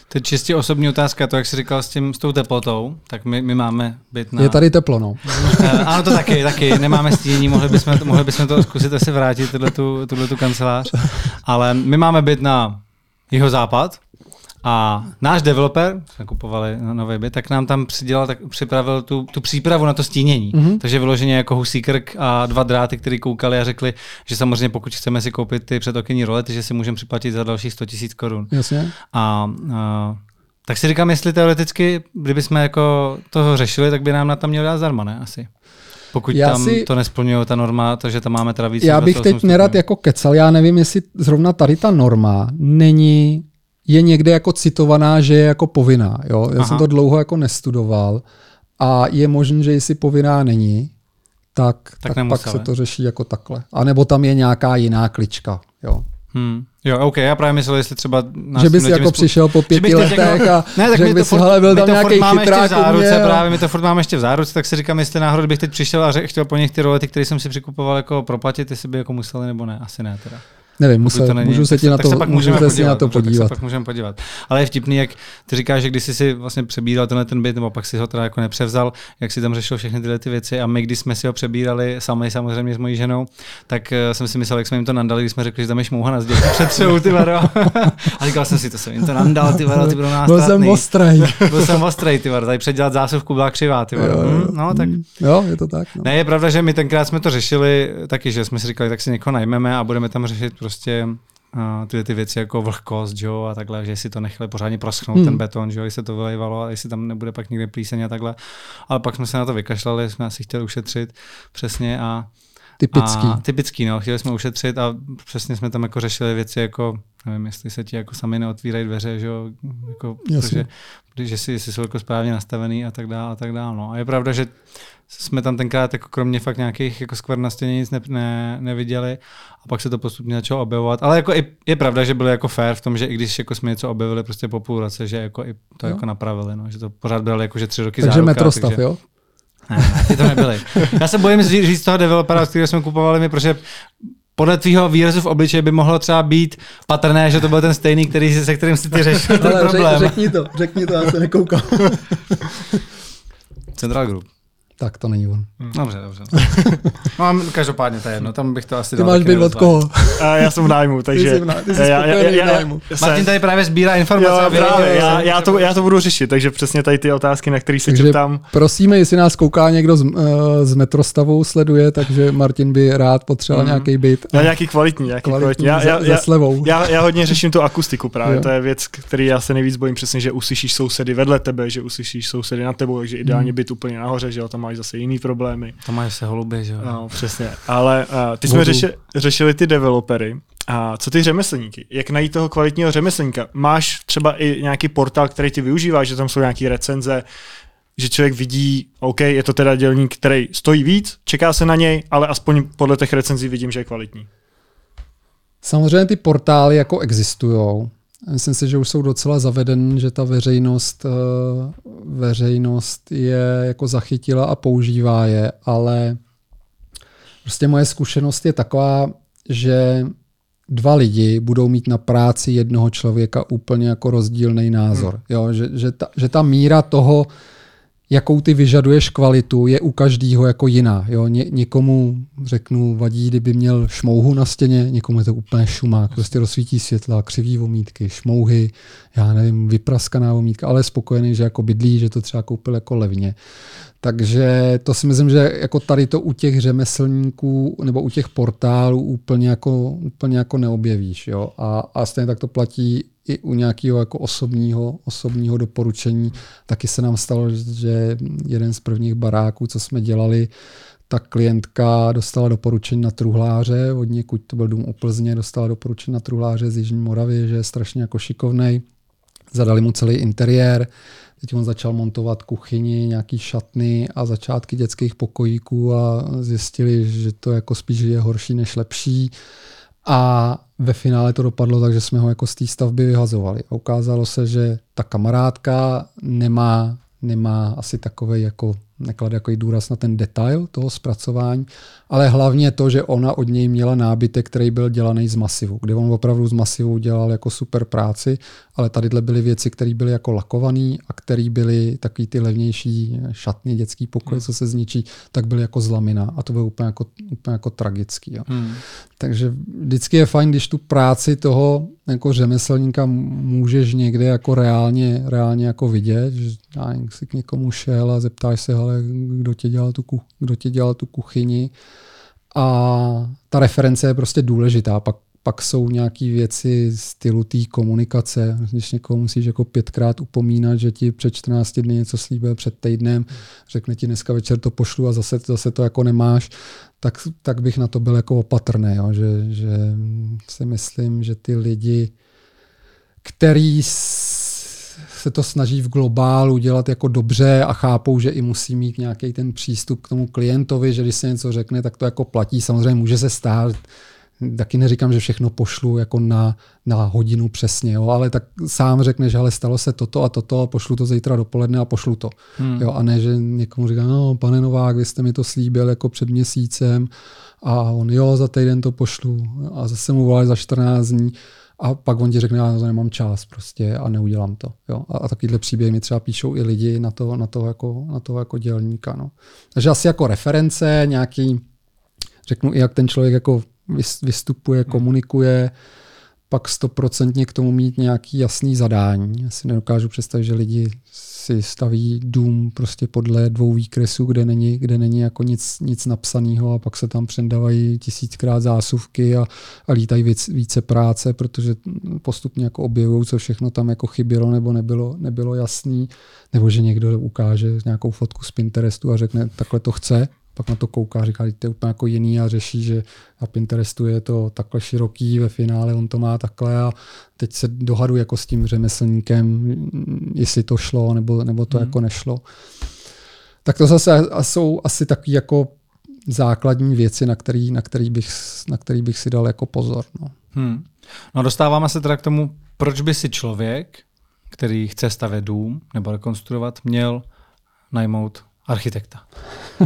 Speaker 1: To je čistě osobní otázka, to jak jsi říkal s, tím, s tou teplotou, tak my, my máme byt na...
Speaker 3: Je tady teplo, no.
Speaker 1: Eh, ano, to taky, taky. Nemáme stínění, mohli bychom, mohli bychom to zkusit asi vrátit, tuhle tu, tuhle tu kancelář. Ale my máme byt na jeho západ a náš developer, jsme kupovali no- nový byt, tak nám tam přidělal, tak připravil tu, tu přípravu na to stínění. Mm-hmm. Takže vyloženě jako husí krk a dva dráty, který koukali a řekli, že samozřejmě pokud chceme si koupit ty předokenní rolety, že si můžeme připlatit za dalších 100 000 korun.
Speaker 3: Jasně.
Speaker 1: A, a tak si říkám, jestli teoreticky, kdybychom jako toho řešili, tak by nám na tam měli dát zdarma, ne? Asi. Pokud
Speaker 3: Já
Speaker 1: tam
Speaker 3: si-
Speaker 1: to nesplňuje ta norma, takže tam máme teda víc.
Speaker 3: Já bych
Speaker 1: 28
Speaker 3: teď nerad jako kecal, já nevím, jestli zrovna tady ta norma není, je někde jako citovaná, že je jako povinná. Jo? Já Aha. jsem to dlouho jako nestudoval a je možné, že jestli povinná není, tak, tak, tak pak se to řeší jako takhle. A nebo tam je nějaká jiná klička. Jo?
Speaker 1: Hmm. Jo, OK, já právě myslel, jestli třeba...
Speaker 3: že bys jako
Speaker 1: spolu-
Speaker 3: přišel po pěti letech a
Speaker 1: ne, tak
Speaker 3: řekl bys
Speaker 1: furt,
Speaker 3: hele, byl
Speaker 1: my
Speaker 3: tam nějaký
Speaker 1: máme ještě v
Speaker 3: chytrák
Speaker 1: záruce,
Speaker 3: mě a-
Speaker 1: právě my to furt máme ještě v záruce, tak si říkám, jestli náhodou bych teď přišel a řek, chtěl po nich ty rolety, které jsem si přikupoval, jako proplatit, jestli by jako museli nebo ne, asi ne teda.
Speaker 3: Nevím, musel,
Speaker 1: to není,
Speaker 3: můžu se
Speaker 1: tak
Speaker 3: ti na
Speaker 1: tak
Speaker 3: to,
Speaker 1: se pak můžeme
Speaker 3: se
Speaker 1: podívat,
Speaker 3: na to
Speaker 1: dobře, tak
Speaker 3: podívat.
Speaker 1: Se pak můžeme podívat. Ale je vtipný, jak ty říkáš, že když jsi si vlastně přebíral tenhle ten byt, nebo pak si ho teda jako nepřevzal, jak si tam řešil všechny tyhle ty věci a my, když jsme si ho přebírali sami samozřejmě s mojí ženou, tak eh, jsem si myslel, jak jsme jim to nandali, když jsme řekli, že tam je šmouha na zdi, přetřou ty varo. a říkal jsem si, to jsem jim to nandal, ty varo, ty budou nás
Speaker 3: Byl jsem ostrý.
Speaker 1: Byl jsem ostrý, ty varo, tady předělat zásuvku byla křivá, ty varo. Hm, No, tak
Speaker 3: Jo, je to tak. No.
Speaker 1: ne, je pravda, že my tenkrát jsme to řešili taky, že jsme si říkali, tak si někoho najmeme a budeme tam řešit prostě uh, tyhle ty věci jako vlhkost, že jo, a takhle, že si to nechali pořádně proschnout
Speaker 3: Hmm.
Speaker 1: ten beton, že jo, jestli se to vylejvalo a jestli tam nebude pak někde plíseň a takhle. Ale pak jsme se na to vykašlali, jsme asi chtěli ušetřit přesně a
Speaker 3: Typický.
Speaker 1: a typický, no, chtěli jsme ušetřit a přesně jsme tam jako řešili věci jako, nevím, jestli se ti jako sami neotvírají dveře, že jo, jako, protože, že si, jestli jsou jako správně nastavený a tak dále a tak dále. No. A je pravda, že jsme tam tenkrát jako kromě fakt nějakých jako skvar na stěně nic ne, ne, neviděli a pak se to postupně začalo objevovat. Ale jako i, je pravda, že byly jako fair v tom, že i když jako jsme něco objevili prostě po půl roce, že jako i to
Speaker 3: Jo.
Speaker 1: jako napravili, no, že to pořád bylo jako že tři roky
Speaker 3: Takže
Speaker 1: záruka,
Speaker 3: metrostav,
Speaker 1: takže,
Speaker 3: jo?
Speaker 1: Ne, ne, ty to nebyly. Já se bojím říct toho developera, z kterého jsme kupovali my, protože podle tvýho výrazu v obličeji by mohlo třeba být patrné, že to byl ten stejný, který, se kterým si ty řešil ten
Speaker 3: Ale
Speaker 1: problém.
Speaker 3: řek, řekni to, řekni to, já se nekoukám.
Speaker 1: Central Group.
Speaker 3: Tak to není on.
Speaker 1: Dobře, dobře. No, a každopádně to je jedno, tam bych to asi
Speaker 3: Ty
Speaker 1: dal
Speaker 3: máš být od koho?
Speaker 2: A já jsem v nájmu, takže...
Speaker 3: jsi v ná- ty jsi
Speaker 2: já, já, já,
Speaker 3: spokojený v
Speaker 2: já, já,
Speaker 3: nájmu.
Speaker 2: já,
Speaker 1: Martin tady právě sbírá informace.
Speaker 2: Jo, právě,
Speaker 1: věděl,
Speaker 2: já, já, to, já to budu řešit, takže přesně tady ty otázky, na které se
Speaker 3: Takže
Speaker 2: tě ptám.
Speaker 3: prosíme, jestli nás kouká někdo z, uh, z metrostavu, sleduje, takže Martin by rád potřeboval
Speaker 2: Mhm.
Speaker 3: nějaký byt.
Speaker 2: Já nějaký kvalitní, nějaký kvalitní.
Speaker 3: kvalitní
Speaker 2: Já, já, já,
Speaker 3: slevou.
Speaker 2: já, já hodně řeším tu akustiku právě,
Speaker 3: Jo.
Speaker 2: to je věc, který já se nejvíc bojím přesně, že uslyšíš sousedy vedle tebe, že uslyšíš sousedy nad tebou, takže ideálně
Speaker 3: Hmm.
Speaker 2: být úplně nahoře, že jo, tam máš zase jiný problémy.
Speaker 1: To máš se holuby, že jo.
Speaker 2: No, přesně. Ale uh, ty jsme řeši, řešili ty developery. A co ty řemeslníky? Jak najít toho kvalitního řemeslníka? Máš třeba i nějaký portál, který ty využíváš, že tam jsou nějaké recenze, že člověk vidí, OK, je to teda dělník, který stojí víc, čeká se na něj, ale aspoň podle těch recenzí vidím, že je kvalitní.
Speaker 3: Samozřejmě ty portály jako existují. Myslím si, že už jsou docela zaveden, že ta veřejnost, eh, veřejnost je jako zachytila a používá je, ale prostě moje zkušenost je taková, že dva lidi budou mít na práci jednoho člověka úplně jako rozdílný názor. Hmm. Jo, že, že, ta, že ta míra toho, jakou ty vyžaduješ kvalitu, je u každého jako jiná. Jo? Ně, někomu, řeknu, vadí, kdyby měl šmouhu na stěně, někomu je to úplně šumák, prostě rozsvítí světla, křivý vomítky, šmouhy, já nevím, vypraskaná vomítka, ale spokojený, že jako bydlí, že to třeba koupil jako levně. Takže to si myslím, že jako tady to u těch řemeslníků nebo u těch portálů úplně jako, úplně jako neobjevíš. Jo? A, a stejně tak to platí i u nějakého jako osobního, osobního doporučení. Taky se nám stalo, že jeden z prvních baráků, co jsme dělali, ta klientka dostala doporučení na truhláře, od někud to byl dům u Plzně, dostala doporučení na truhláře z Jižní Moravy, že je strašně jako šikovnej. Zadali mu celý interiér, teď on začal montovat kuchyni, nějaký šatny a začátky dětských pokojíků a zjistili, že to jako spíš je horší než lepší. A ve finále to dopadlo tak, že jsme ho jako z té stavby vyhazovali. A ukázalo se, že ta kamarádka nemá, nemá asi takový jako neklade jako důraz na ten detail toho zpracování, ale hlavně to, že ona od něj měla nábytek, který byl dělaný z masivu, kde on opravdu z masivu dělal jako super práci, ale tady byly věci, které byly jako lakované a které byly takový ty levnější šatny, dětský pokoj, hmm. co se zničí, tak byly jako z lamina a to bylo úplně jako, úplně jako tragický. Jo. Hmm. Takže vždycky je fajn, když tu práci toho jako řemeslníka můžeš někde jako reálně, reálně jako vidět, že si k někomu šel a zeptáš se, ale kdo tě dělal tu, kdo tě dělal tu kuchyni. A ta reference je prostě důležitá. Pak, pak jsou nějaké věci stylu té komunikace. Když někoho musíš jako pětkrát upomínat, že ti před 14 dny něco slíbil před týdnem, řekne ti dneska večer to pošlu a zase, zase to jako nemáš, tak, tak bych na to byl jako opatrný. Jo? Že, že si myslím, že ty lidi, který se to snaží v globálu dělat jako dobře a chápou, že i musí mít nějaký ten přístup k tomu klientovi, že když se něco řekne, tak to jako platí. Samozřejmě může se stát, taky neříkám, že všechno pošlu jako na, na hodinu přesně, jo, ale tak sám řekneš, ale stalo se toto a toto a pošlu to zítra dopoledne a pošlu to. Hmm. Jo, a ne, že někomu říká, no pane Novák, vy jste mi to slíbil jako před měsícem a on, jo, za týden to pošlu a zase mu volali za 14 dní a pak on ti řekne, já to nemám čas prostě a neudělám to. Jo? A, a takovýhle příběhy mi třeba píšou i lidi na toho, na toho, jako, na toho jako dělníka. No. Takže asi jako reference, nějaký, řeknu i jak ten člověk jako vystupuje, komunikuje, pak stoprocentně k tomu mít nějaký jasný zadání. Já si nedokážu představit, že lidi si staví dům prostě podle dvou výkresů, kde není, kde není jako nic, nic napsaného a pak se tam předávají tisíckrát zásuvky a, a lítají víc, více práce, protože postupně jako objevují, co všechno tam jako chybělo nebo nebylo, nebylo jasný, nebo že někdo ukáže nějakou fotku z Pinterestu a řekne, takhle to chce pak na to kouká říká, že to je úplně jako jiný a řeší, že na Pinterestu je to takhle široký, ve finále on to má takhle a teď se dohadu jako s tím řemeslníkem, jestli to šlo nebo, nebo to hmm. jako nešlo. Tak to zase jsou asi takové jako základní věci, na který, na který, bych, na který bych si dal jako pozor. No.
Speaker 1: Hmm. no dostáváme se teda k tomu, proč by si člověk, který chce stavět dům nebo rekonstruovat, měl najmout architekta.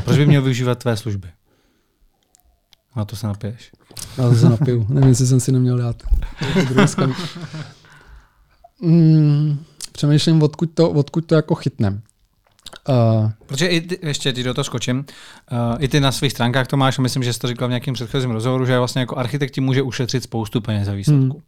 Speaker 1: Proč by měl využívat tvé služby? Na to se napiješ.
Speaker 3: Já to se napiju. Nevím, jestli jsem si neměl dát. mm, přemýšlím, odkud to, odkud to jako chytnem.
Speaker 1: Uh, Protože i ty, ještě ty do toho skočím, uh, i ty na svých stránkách to máš, myslím, že jsi to říkal v nějakém předchozím rozhovoru, že vlastně jako architekti může ušetřit spoustu peněz za výsledku. Hmm.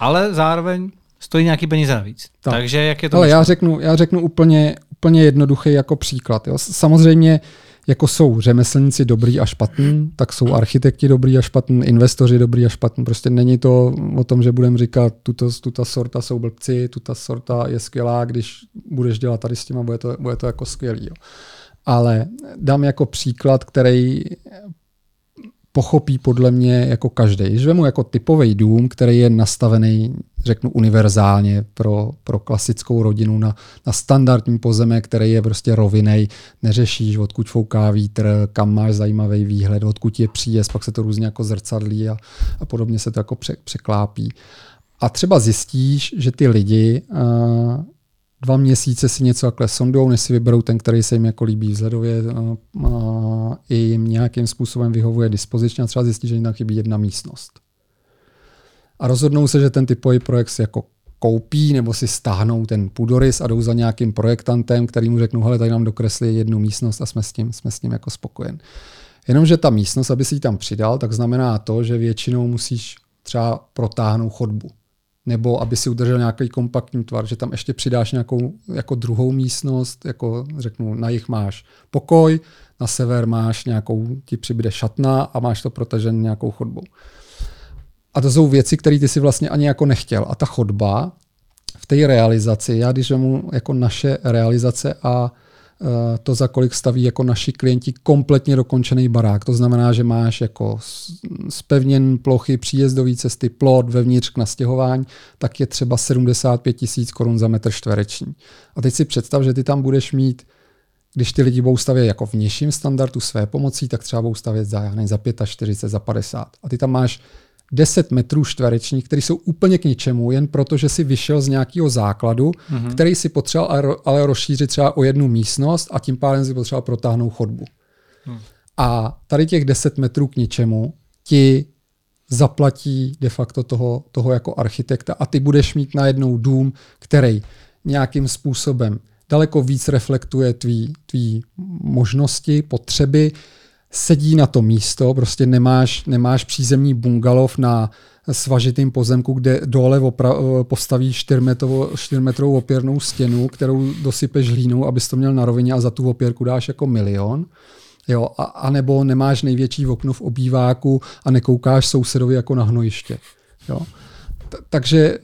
Speaker 1: Ale zároveň stojí nějaký peníze navíc. Tak. Takže jak je to?
Speaker 3: Ale já řeknu, já řeknu úplně, úplně jednoduchý jako příklad. Jo. Samozřejmě jako jsou řemeslníci dobrý a špatný, tak jsou architekti dobrý a špatný, investoři dobrý a špatný. Prostě není to o tom, že budeme říkat, tuto, tuta sorta jsou blbci, tuta sorta je skvělá, když budeš dělat tady s tím a bude to, bude to jako skvělý. Jo. Ale dám jako příklad, který pochopí podle mě jako každý. Když vemu jako typový dům, který je nastavený, řeknu, univerzálně pro, pro klasickou rodinu na, na standardní pozemek, který je prostě rovinej, neřešíš, odkud fouká vítr, kam máš zajímavý výhled, odkud je příjezd, pak se to různě jako zrcadlí a, a podobně se to jako pře, překlápí. A třeba zjistíš, že ty lidi uh, dva měsíce si něco takhle sondou, než si vyberou ten, který se jim jako líbí vzhledově a, i jim nějakým způsobem vyhovuje dispozičně a třeba zjistí, že jim tam chybí jedna místnost. A rozhodnou se, že ten typový projekt si jako koupí nebo si stáhnou ten půdorys a jdou za nějakým projektantem, který mu řeknou, hele, tady nám dokreslí jednu místnost a jsme s tím, jsme s tím jako spokojen. Jenomže ta místnost, aby si ji tam přidal, tak znamená to, že většinou musíš třeba protáhnout chodbu. Nebo aby si udržel nějaký kompaktní tvar, že tam ještě přidáš nějakou jako druhou místnost, jako řeknu, na jich máš pokoj, na sever máš nějakou, ti přibude šatna a máš to protažen nějakou chodbou. A to jsou věci, které ty si vlastně ani jako nechtěl. A ta chodba v té realizaci, já když mu jako naše realizace a to, za kolik staví jako naši klienti kompletně dokončený barák. To znamená, že máš jako spevněn plochy, příjezdové cesty, plot vevnitř k nastěhování, tak je třeba 75 tisíc korun za metr čtvereční. A teď si představ, že ty tam budeš mít když ty lidi budou stavět jako v nižším standardu své pomocí, tak třeba budou stavět za, ne, za 45, za 50. A ty tam máš 10 metrů čtverečních, které jsou úplně k ničemu, jen proto, že si vyšel z nějakého základu, mm-hmm. který si potřeboval ale rozšířit třeba o jednu místnost a tím pádem si potřeboval protáhnout chodbu. Mm. A tady těch 10 metrů k ničemu ti zaplatí de facto toho, toho jako architekta a ty budeš mít najednou dům, který nějakým způsobem daleko víc reflektuje tvý, tvý možnosti, potřeby, sedí na to místo, prostě nemáš, nemáš přízemní bungalov na svažitým pozemku, kde dole opra- postaví 4-metrovou opěrnou stěnu, kterou dosypeš hlínou, abys to měl na rovině a za tu opěrku dáš jako milion. Jo, a, a nebo nemáš největší okno v obýváku a nekoukáš sousedovi jako na hnojiště. Jo. T- takže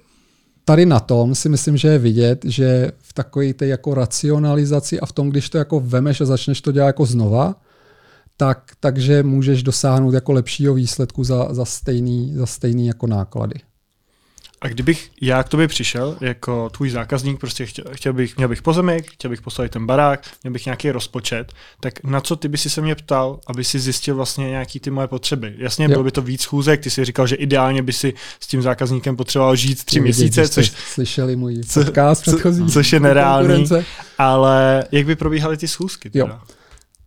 Speaker 3: tady na tom si myslím, že je vidět, že v takové té jako racionalizaci a v tom, když to jako vemeš a začneš to dělat jako znova, tak, takže můžeš dosáhnout jako lepšího výsledku za, za, stejný, za stejný jako náklady.
Speaker 2: A kdybych já k tobě přišel jako tvůj zákazník, prostě chtěl, chtěl bych, měl bych pozemek, chtěl bych postavit ten barák, měl bych nějaký rozpočet, tak na co ty by si se mě ptal, aby si zjistil vlastně nějaký ty moje potřeby? Jasně, jo. bylo by to víc schůzek, ty si říkal, že ideálně by si s tím zákazníkem potřeboval žít tři Vidět, měsíce, což...
Speaker 3: Slyšeli můj podcast co, předchozí.
Speaker 2: Což je nereálný, ale jak by probíhaly ty schůzky? Teda? Jo.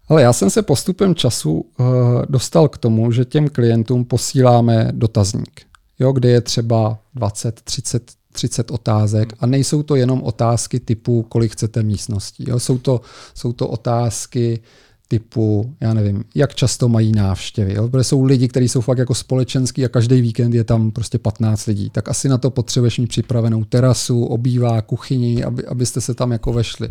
Speaker 3: Ale já jsem se postupem času uh, dostal k tomu, že těm klientům posíláme dotazník, jo, kde je třeba 20, 30, 30 otázek a nejsou to jenom otázky typu, kolik chcete místností. Jo. Jsou, to, jsou to otázky typu, já nevím, jak často mají návštěvy. Jo? Protože jsou lidi, kteří jsou fakt jako společenský a každý víkend je tam prostě 15 lidí. Tak asi na to potřebuješ mít připravenou terasu, obývá, kuchyni, aby, abyste se tam jako vešli.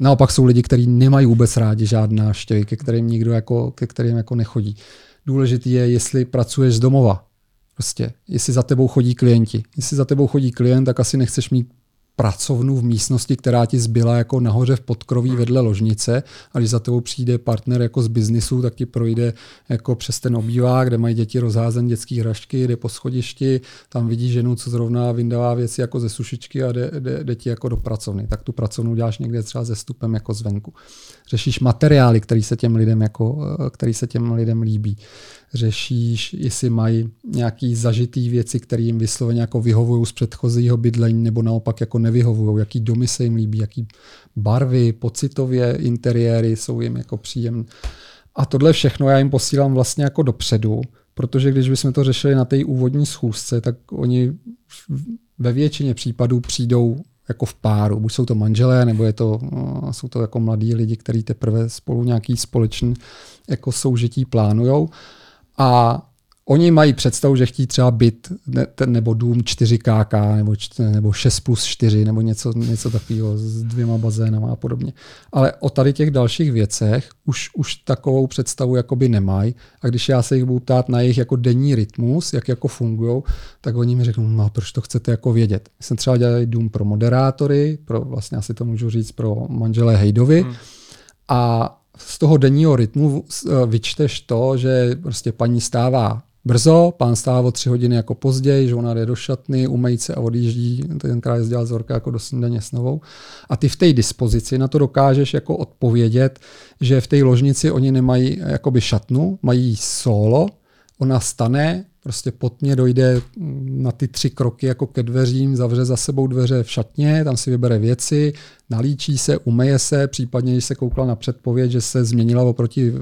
Speaker 3: Naopak jsou lidi, kteří nemají vůbec rádi žádná návštěvy, ke kterým nikdo jako, ke kterým jako nechodí. Důležitý je, jestli pracuješ z domova. Prostě, jestli za tebou chodí klienti. Jestli za tebou chodí klient, tak asi nechceš mít pracovnu v místnosti, která ti zbyla jako nahoře v podkroví vedle ložnice a když za tebou přijde partner jako z biznisu, tak ti projde jako přes ten obývák, kde mají děti rozházen dětské hrašky, jde po schodišti, tam vidí ženu, co zrovna vyndává věci jako ze sušičky a jde, jde, jde ti jako do pracovny. Tak tu pracovnu děláš někde třeba ze stupem jako zvenku. Řešíš materiály, který se těm lidem, jako, který se těm lidem líbí řešíš, jestli mají nějaký zažitý věci, které jim vysloveně jako vyhovují z předchozího bydlení nebo naopak jako nevyhovují, jaký domy se jim líbí, jaký barvy, pocitově interiéry jsou jim jako příjemné. A tohle všechno já jim posílám vlastně jako dopředu, protože když bychom to řešili na té úvodní schůzce, tak oni ve většině případů přijdou jako v páru. Buď jsou to manželé, nebo je to, no, jsou to jako mladí lidi, kteří teprve spolu nějaký společný jako soužití plánujou. A oni mají představu, že chtějí třeba byt ne, nebo dům 4KK nebo, nebo 6 plus 4 nebo něco, něco takového s dvěma bazénama a podobně. Ale o tady těch dalších věcech už, už takovou představu jakoby nemají. A když já se jich budu ptát na jejich jako denní rytmus, jak jako fungují, tak oni mi řeknou, no proč to chcete jako vědět. My jsme třeba dělali dům pro moderátory, pro vlastně asi to můžu říct pro manželé Hejdovi. Hmm. A z toho denního rytmu eh, vyčteš to, že prostě paní stává brzo, pán stává o tři hodiny jako později, že ona jde do šatny, umejt se a odjíždí, tenkrát jezdila Zorka jako do snídaně s novou. A ty v té dispozici na to dokážeš jako odpovědět, že v té ložnici oni nemají jakoby šatnu, mají solo, ona stane, prostě pod mě dojde na ty tři kroky jako ke dveřím, zavře za sebou dveře v šatně, tam si vybere věci, nalíčí se, umeje se, případně když se koukla na předpověď, že se změnila oproti uh,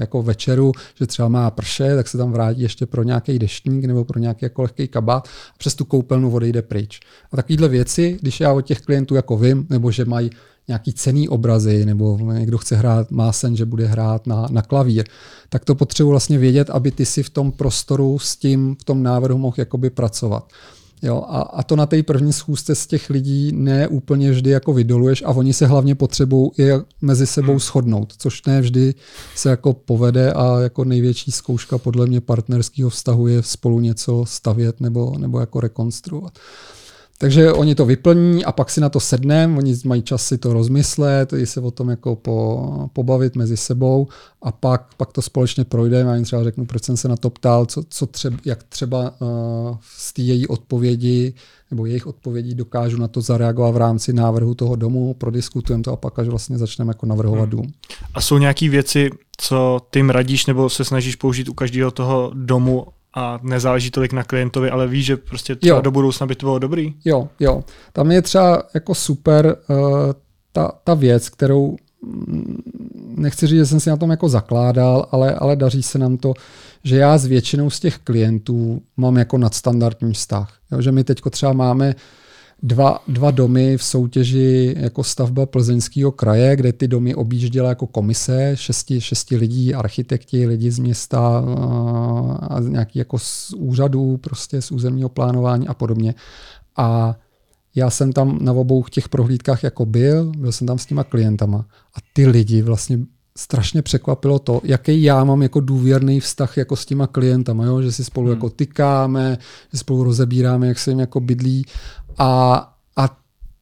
Speaker 3: jako večeru, že třeba má prše, tak se tam vrátí ještě pro nějaký deštník nebo pro nějaký jako lehký kabát a přes tu koupelnu odejde pryč. A takovéhle věci, když já od těch klientů jako vím, nebo že mají nějaký cený obrazy, nebo někdo chce hrát, má sen, že bude hrát na, na klavír, tak to potřebuji vlastně vědět, aby ty si v tom prostoru s tím, v tom návrhu mohl jakoby pracovat. Jo, a, a to na té první schůzce z těch lidí ne úplně vždy jako vydoluješ a oni se hlavně potřebují i mezi sebou hmm. shodnout, což ne vždy se jako povede a jako největší zkouška podle mě partnerského vztahu je spolu něco stavět nebo, nebo jako rekonstruovat. Takže oni to vyplní a pak si na to sedneme, oni mají čas si to rozmyslet, i se o tom jako po, pobavit mezi sebou a pak, pak to společně projdeme. Já jim třeba řeknu, proč jsem se na to ptal, co, co třeba, jak třeba uh, z té její odpovědi nebo jejich odpovědí dokážu na to zareagovat v rámci návrhu toho domu, prodiskutujeme to a pak až vlastně začneme jako navrhovat hmm. dům.
Speaker 2: A jsou nějaké věci, co ty jim radíš nebo se snažíš použít u každého toho domu, a nezáleží tolik na klientovi, ale ví, že prostě třeba jo. do budoucna by to bylo dobrý?
Speaker 3: Jo, jo. Tam je třeba jako super uh, ta, ta věc, kterou mm, nechci říct, že jsem si na tom jako zakládal, ale, ale daří se nám to, že já s většinou z těch klientů mám jako nadstandardní vztah. Jo, že my teď třeba máme uh, dva, dva domy v soutěži jako stavba plzeňského kraje, kde ty domy objížděla jako komise, šesti, šesti lidí, architekti, lidi z města a nějaký jako z úřadů, prostě z územního plánování a podobně. A já jsem tam na obou těch prohlídkách jako byl, byl jsem tam s těma klientama a ty lidi vlastně strašně překvapilo to, jaký já mám jako důvěrný vztah jako s těma klientama, jo? že si spolu hmm. jako tykáme, že spolu rozebíráme, jak se jim jako bydlí a, a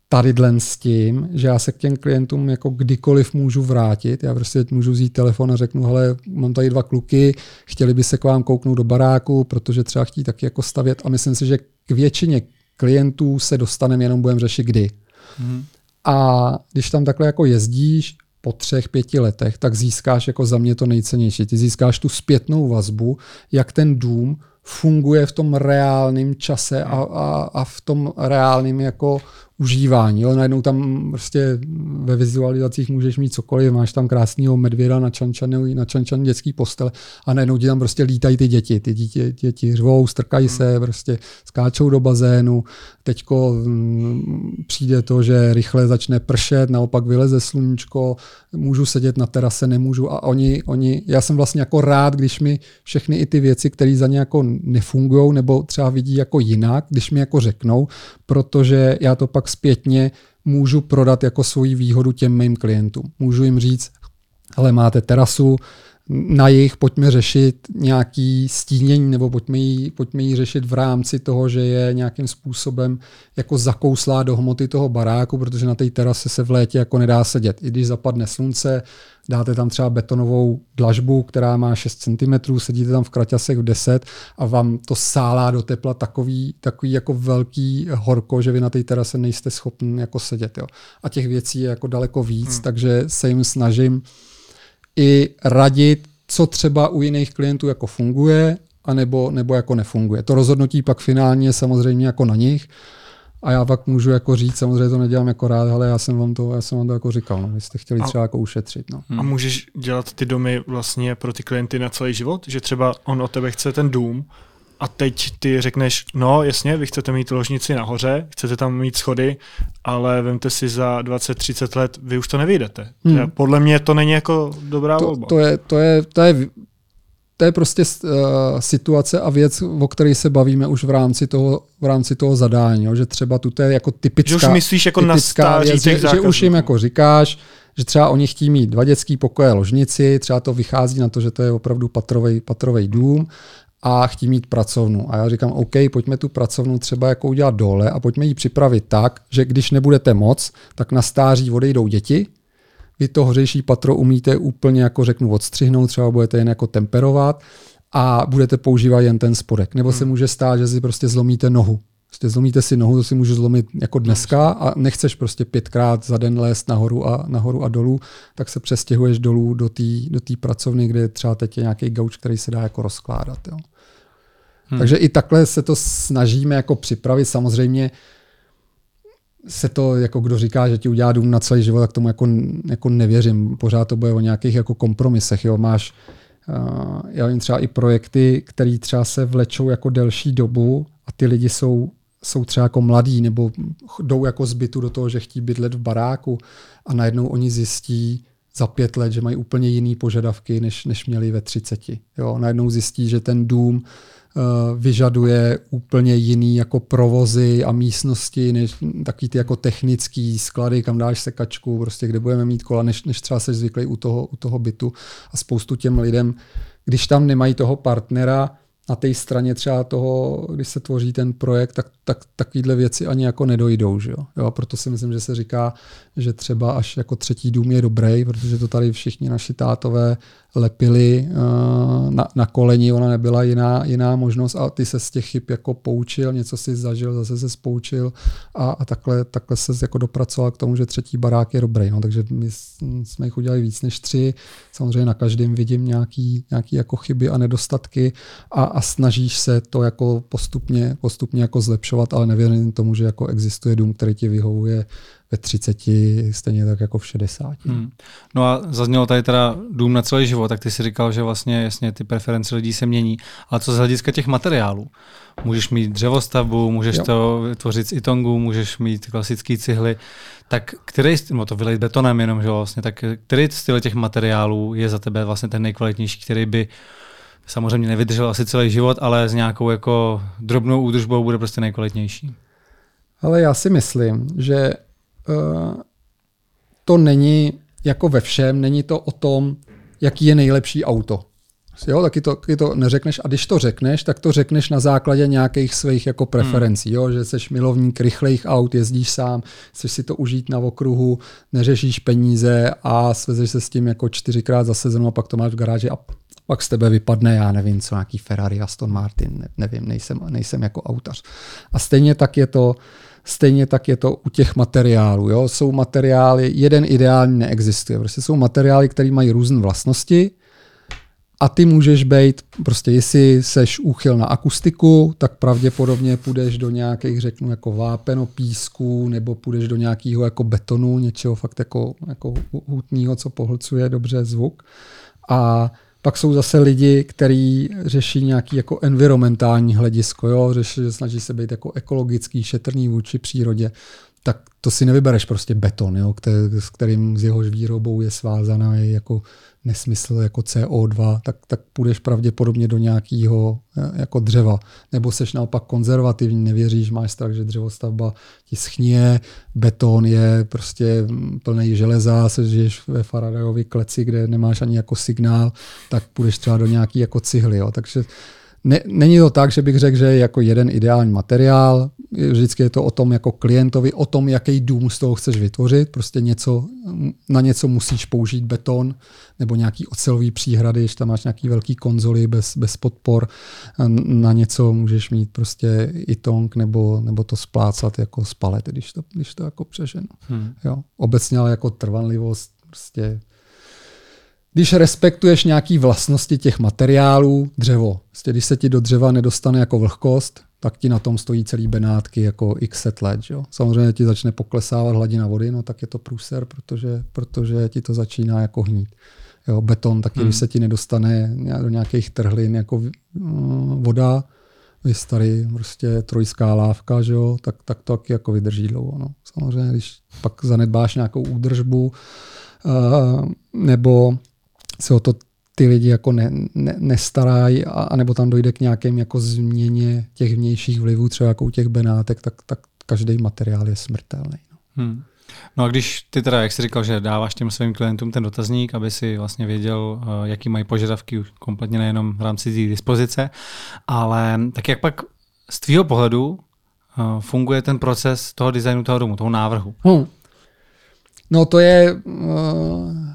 Speaker 3: tady s tím, že já se k těm klientům jako kdykoliv můžu vrátit. Já prostě můžu vzít telefon a řeknu, hele, mám tady dva kluky, chtěli by se k vám kouknout do baráku, protože třeba chtí taky jako stavět a myslím si, že k většině klientů se dostaneme, jenom budeme řešit kdy. Hmm. A když tam takhle jako jezdíš po třech, pěti letech, tak získáš jako za mě to nejcennější. Ty získáš tu zpětnou vazbu, jak ten dům funguje v tom reálném čase a, a, a v tom reálném jako užívání. Jo. Najednou tam prostě ve vizualizacích můžeš mít cokoliv, máš tam krásného medvěda na čančanu, na čančanu dětský postel a najednou ti tam prostě lítají ty děti. Ty děti, děti řvou, strkají se, prostě skáčou do bazénu. Teďko mm, přijde to, že rychle začne pršet, naopak vyleze sluníčko, můžu sedět na terase, nemůžu a oni, oni, já jsem vlastně jako rád, když mi všechny i ty věci, které za ně jako nefungují nebo třeba vidí jako jinak, když mi jako řeknou, protože já to pak zpětně můžu prodat jako svoji výhodu těm mým klientům. Můžu jim říct, ale máte terasu, na jich pojďme řešit nějaký stínění nebo pojďme ji, pojďme ji řešit v rámci toho, že je nějakým způsobem jako zakouslá do hmoty toho baráku, protože na té terase se v létě jako nedá sedět. I když zapadne slunce, dáte tam třeba betonovou dlažbu, která má 6 cm, sedíte tam v kraťasech v 10 a vám to sálá do tepla takový, takový jako velký horko, že vy na té terase nejste schopni jako sedět. Jo. A těch věcí je jako daleko víc, hmm. takže se jim snažím i radit, co třeba u jiných klientů jako funguje, anebo, nebo jako nefunguje. To rozhodnutí pak finálně je samozřejmě jako na nich, a já pak můžu jako říct, samozřejmě to nedělám jako rád, ale já jsem vám to, já jsem vám to jako říkal, no, vy jste chtěli a, třeba jako ušetřit. No.
Speaker 2: A můžeš dělat ty domy vlastně pro ty klienty na celý život? Že třeba on od tebe chce ten dům a teď ty řekneš, no jasně, vy chcete mít ložnici nahoře, chcete tam mít schody, ale vemte si za 20-30 let, vy už to nevyjdete. Hmm. Podle mě to není jako dobrá
Speaker 3: to,
Speaker 2: volba.
Speaker 3: To je, to je, to je to je prostě uh, situace a věc, o které se bavíme už v rámci toho, v rámci toho zadání, jo? že třeba tu je jako typická,
Speaker 2: že už myslíš jako na věc,
Speaker 3: že, že už jim jako říkáš, že třeba oni chtějí mít dva dětský pokoje ložnici, třeba to vychází na to, že to je opravdu patrový, patrový dům a chtějí mít pracovnu. A já říkám, OK, pojďme tu pracovnu třeba jako udělat dole a pojďme ji připravit tak, že když nebudete moc, tak na stáří odejdou děti, vy to hořejší patro umíte úplně jako řeknu odstřihnout, třeba budete jen jako temperovat a budete používat jen ten spodek. Nebo hmm. se může stát, že si prostě zlomíte nohu. Prostě zlomíte si nohu, to si můžu zlomit jako dneska a nechceš prostě pětkrát za den lézt nahoru a, nahoru a dolů, tak se přestěhuješ dolů do té do tý pracovny, kde třeba teď je nějaký gauč, který se dá jako rozkládat. Jo. Hmm. Takže i takhle se to snažíme jako připravit. Samozřejmě se to, jako kdo říká, že ti udělá dům na celý život, tak tomu jako, jako nevěřím. Pořád to bude o nějakých jako kompromisech. Jo. Máš, uh, já vím třeba i projekty, které třeba se vlečou jako delší dobu a ty lidi jsou, jsou třeba jako mladí nebo jdou jako zbytu do toho, že chtí bydlet v baráku a najednou oni zjistí, za pět let, že mají úplně jiný požadavky, než, než měli ve třiceti. Jo, najednou zjistí, že ten dům vyžaduje úplně jiný jako provozy a místnosti, než takový ty jako technický sklady, kam dáš sekačku, prostě kde budeme mít kola, než, než třeba se zvyklý u toho, u toho bytu. A spoustu těm lidem, když tam nemají toho partnera, na té straně třeba toho, když se tvoří ten projekt, tak, tak takovéhle věci ani jako nedojdou. Že jo? Jo, proto si myslím, že se říká, že třeba až jako třetí dům je dobrý, protože to tady všichni naši tátové lepili uh, na, na koleni, ona nebyla jiná, jiná možnost a ty se z těch chyb jako poučil, něco si zažil, zase se spoučil a, a takhle, takhle se jako dopracoval k tomu, že třetí barák je dobrý. No, takže my jsme jich udělali víc než tři. Samozřejmě na každém vidím nějaký, nějaký jako chyby a nedostatky a, a snažíš se to jako postupně, postupně jako zlepšovat, ale nevěřím tomu, že jako existuje dům, který ti vyhovuje ve 30, stejně tak jako v 60. Hmm.
Speaker 1: No a zaznělo tady teda dům na celý život, tak ty si říkal, že vlastně jasně ty preference lidí se mění. Ale co z hlediska těch materiálů? Můžeš mít dřevostavbu, můžeš jo. to vytvořit z itongu, můžeš mít klasické cihly. Tak který, no to vylejt betonem jenom, že vlastně, tak který z těch materiálů je za tebe vlastně ten nejkvalitnější, který by samozřejmě nevydržel asi celý život, ale s nějakou jako drobnou údržbou bude prostě nejkvalitnější?
Speaker 3: Ale já si myslím, že to není jako ve všem, není to o tom, jaký je nejlepší auto. Jo, taky to, taky to neřekneš a když to řekneš, tak to řekneš na základě nějakých svých jako preferencí, hmm. jo, že jsi milovník rychlejch aut, jezdíš sám, chceš si to užít na okruhu, neřešíš peníze a svezeš se s tím jako čtyřikrát za sezonu a pak to máš v garáži a pak z tebe vypadne, já nevím, co nějaký Ferrari, Aston Martin, ne, nevím, nejsem, nejsem jako autař. A stejně tak je to, Stejně tak je to u těch materiálů. Jo? Jsou materiály, jeden ideální neexistuje. Prostě jsou materiály, které mají různé vlastnosti a ty můžeš být, prostě jestli seš úchyl na akustiku, tak pravděpodobně půjdeš do nějakých, řeknu, jako vápeno písku, nebo půjdeš do nějakého jako betonu, něčeho fakt jako, jako hutního, co pohlcuje dobře zvuk. A pak jsou zase lidi, kteří řeší nějaký jako environmentální hledisko, jo? Řeší, že snaží se být jako ekologický, šetrný vůči přírodě tak to si nevybereš prostě beton, jo, který, s kterým z jehož výrobou je svázaná jako nesmysl jako CO2, tak, tak půjdeš pravděpodobně do nějakého eh, jako dřeva. Nebo seš naopak konzervativní, nevěříš, máš strach, že dřevostavba ti schnie, beton je prostě plný železa, žiješ ve Faradayově kleci, kde nemáš ani jako signál, tak půjdeš třeba do nějaký jako cihly. Jo. Takže ne, není to tak, že bych řekl, že je jako jeden ideální materiál. Vždycky je to o tom jako klientovi, o tom, jaký dům z toho chceš vytvořit. Prostě něco, na něco musíš použít beton nebo nějaký ocelový příhrady, když tam máš nějaký velký konzoly bez, bez podpor. Na něco můžeš mít prostě i tong nebo, nebo to splácat jako z palety, když to, když to jako přeženu. Hmm. Jo. Obecně ale jako trvanlivost prostě když respektuješ nějaké vlastnosti těch materiálů, dřevo, prostě když se ti do dřeva nedostane jako vlhkost, tak ti na tom stojí celý benátky jako x set let. Jo. Samozřejmě ti začne poklesávat hladina vody, no tak je to průser, protože, protože ti to začíná jako hnít. Jo, beton taky, hmm. když se ti nedostane do nějakých trhlin jako voda, je starý prostě trojská lávka, že jo, tak, tak to taky jako vydrží dlouho. No. Samozřejmě, když pak zanedbáš nějakou údržbu, uh, nebo se o to ty lidi jako ne, ne, nestarají, a, nebo tam dojde k nějakým jako změně těch vnějších vlivů, třeba jako u těch benátek, tak, tak každý materiál je smrtelný. No. Hmm.
Speaker 1: No a když ty teda, jak jsi říkal, že dáváš těm svým klientům ten dotazník, aby si vlastně věděl, eh, jaký mají požadavky, kompletně nejenom v rámci té dispozice, ale tak jak pak z tvýho pohledu eh, funguje ten proces toho designu toho domu, toho návrhu? Hmm.
Speaker 3: No to je, uh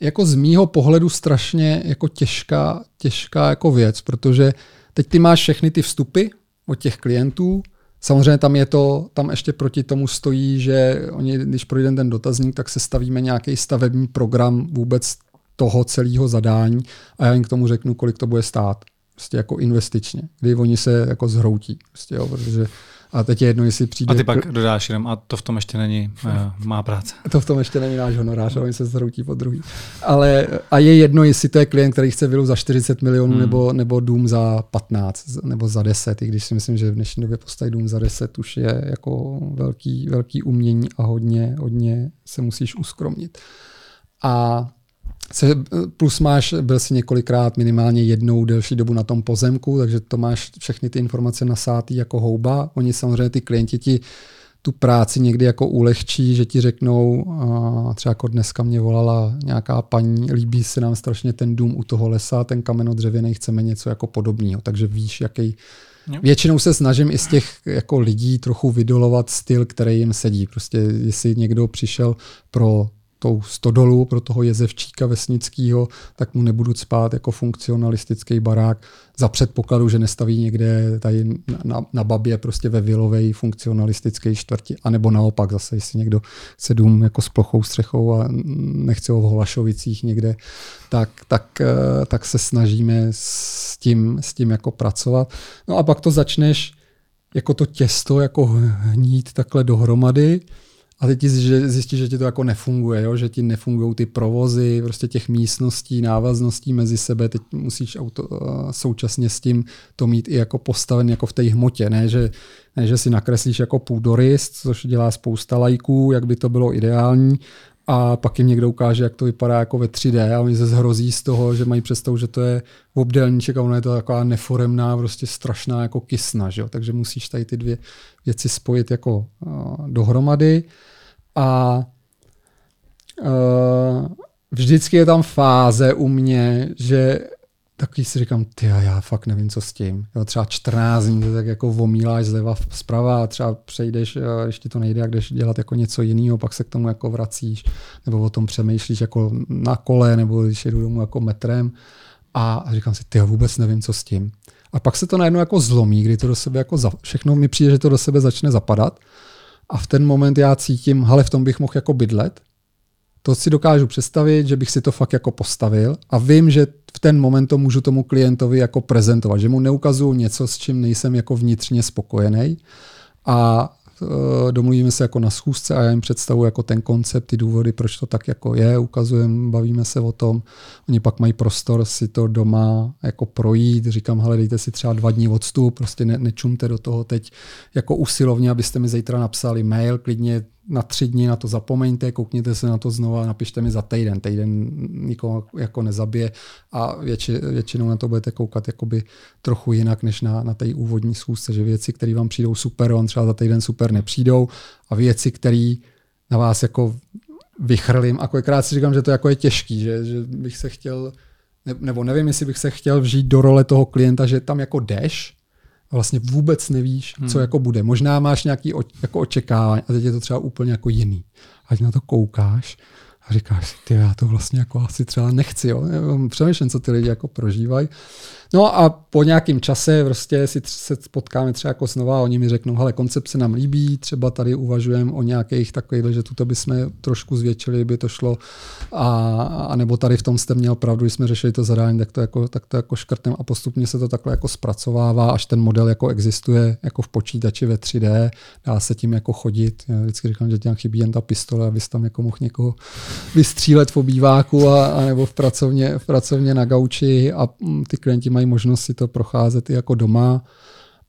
Speaker 3: jako z mýho pohledu strašně jako těžká, těžká jako věc, protože teď ty máš všechny ty vstupy od těch klientů, Samozřejmě tam je to, tam ještě proti tomu stojí, že oni, když projde ten dotazník, tak se stavíme nějaký stavební program vůbec toho celého zadání a já jim k tomu řeknu, kolik to bude stát. prostě jako investičně, kdy oni se jako zhroutí, prostě, jo, protože a teď je jedno, jestli přijde...
Speaker 1: A ty pak dodáš jenom, a to v tom ještě není uh, má práce.
Speaker 3: To v tom ještě není náš honorář, oni se zhroutí po druhý. Ale a je jedno, jestli to je klient, který chce vilu za 40 milionů hmm. nebo, nebo dům za 15 nebo za 10, i když si myslím, že v dnešní době postavit dům za 10 už je jako velký, velký umění a hodně, hodně se musíš uskromnit. A se, plus máš, byl si několikrát minimálně jednou delší dobu na tom pozemku, takže to máš všechny ty informace nasátý jako houba. Oni samozřejmě ty klienti ti tu práci někdy jako ulehčí, že ti řeknou, a třeba jako dneska mě volala nějaká paní, líbí se nám strašně ten dům u toho lesa, ten dřevěný, chceme něco jako podobného, takže víš, jaký Většinou se snažím i z těch jako lidí trochu vydolovat styl, který jim sedí. Prostě jestli někdo přišel pro tou stodolu pro toho jezevčíka vesnického, tak mu nebudu spát jako funkcionalistický barák za předpokladu, že nestaví někde tady na, na babě prostě ve vilovej funkcionalistické čtvrti. A nebo naopak zase, jestli někdo chce dům jako s plochou střechou a nechce ho v Hlašovicích někde, tak, tak, eh, tak se snažíme s tím, s tím jako pracovat. No a pak to začneš jako to těsto jako hnít takhle dohromady a teď zjistíš, že ti to jako nefunguje, jo? že ti nefungují ty provozy, prostě těch místností, návazností mezi sebe. Teď musíš auto, uh, současně s tím to mít i jako postaven jako v té hmotě, ne že, ne že si nakreslíš jako půdorys, což dělá spousta lajků, jak by to bylo ideální, a pak jim někdo ukáže, jak to vypadá jako ve 3D a oni se zhrozí z toho, že mají představu, že to je v obdélníček a ono je to taková neforemná, prostě strašná jako kysna, že jo? takže musíš tady ty dvě věci spojit jako uh, dohromady a uh, vždycky je tam fáze u mě, že takový si říkám, ty já fakt nevím, co s tím. Jo, třeba 14 dní, tak jako vomíláš zleva zprava a třeba přejdeš, když ti to nejde, jak jdeš dělat jako něco jiného, pak se k tomu jako vracíš, nebo o tom přemýšlíš jako na kole, nebo když jedu domů jako metrem a říkám si, ty já vůbec nevím, co s tím. A pak se to najednou jako zlomí, kdy to do sebe jako za, všechno mi přijde, že to do sebe začne zapadat a v ten moment já cítím, ale v tom bych mohl jako bydlet. To si dokážu představit, že bych si to fakt jako postavil a vím, že v ten moment to můžu tomu klientovi jako prezentovat, že mu neukazuju něco, s čím nejsem jako vnitřně spokojený a domluvíme se jako na schůzce a já jim představuji jako ten koncept, ty důvody, proč to tak jako je, ukazujeme, bavíme se o tom. Oni pak mají prostor si to doma jako projít, říkám, hele, dejte si třeba dva dní odstup, prostě ne, nečumte do toho teď jako usilovně, abyste mi zítra napsali mail, klidně na tři dny na to zapomeňte, koukněte se na to znova a napište mi za týden. Týden nikoho jako nezabije a větši, většinou na to budete koukat jakoby trochu jinak než na, na té úvodní schůzce, že věci, které vám přijdou super, on třeba za týden super nepřijdou a věci, které na vás jako vychrlím a kolikrát si říkám, že to jako je těžký, že, že bych se chtěl, nebo nevím, jestli bych se chtěl vžít do role toho klienta, že tam jako jdeš, vlastně vůbec nevíš, hmm. co jako bude. Možná máš nějaký o, jako očekávání a teď je to třeba úplně jako jiný. Ať na to koukáš a říkáš ty, já to vlastně jako asi třeba nechci. Jo? Přemýšlím, co ty lidi jako prožívají. No a po nějakém čase prostě si se potkáme třeba jako znova a oni mi řeknou, hele, koncept se nám líbí, třeba tady uvažujeme o nějakých takových, že tuto bychom trošku zvětšili, by to šlo, a, a nebo tady v tom jste měl pravdu, když jsme řešili to zadání, tak to jako, tak to jako škrtem a postupně se to takhle jako zpracovává, až ten model jako existuje jako v počítači ve 3D, dá se tím jako chodit. Já vždycky říkám, že těm chybí jen ta pistole, abys tam jako mohl někoho vystřílet v obýváku a, a nebo v pracovně, v pracovně na gauči a mm, ty klienti mají možnost si to procházet i jako doma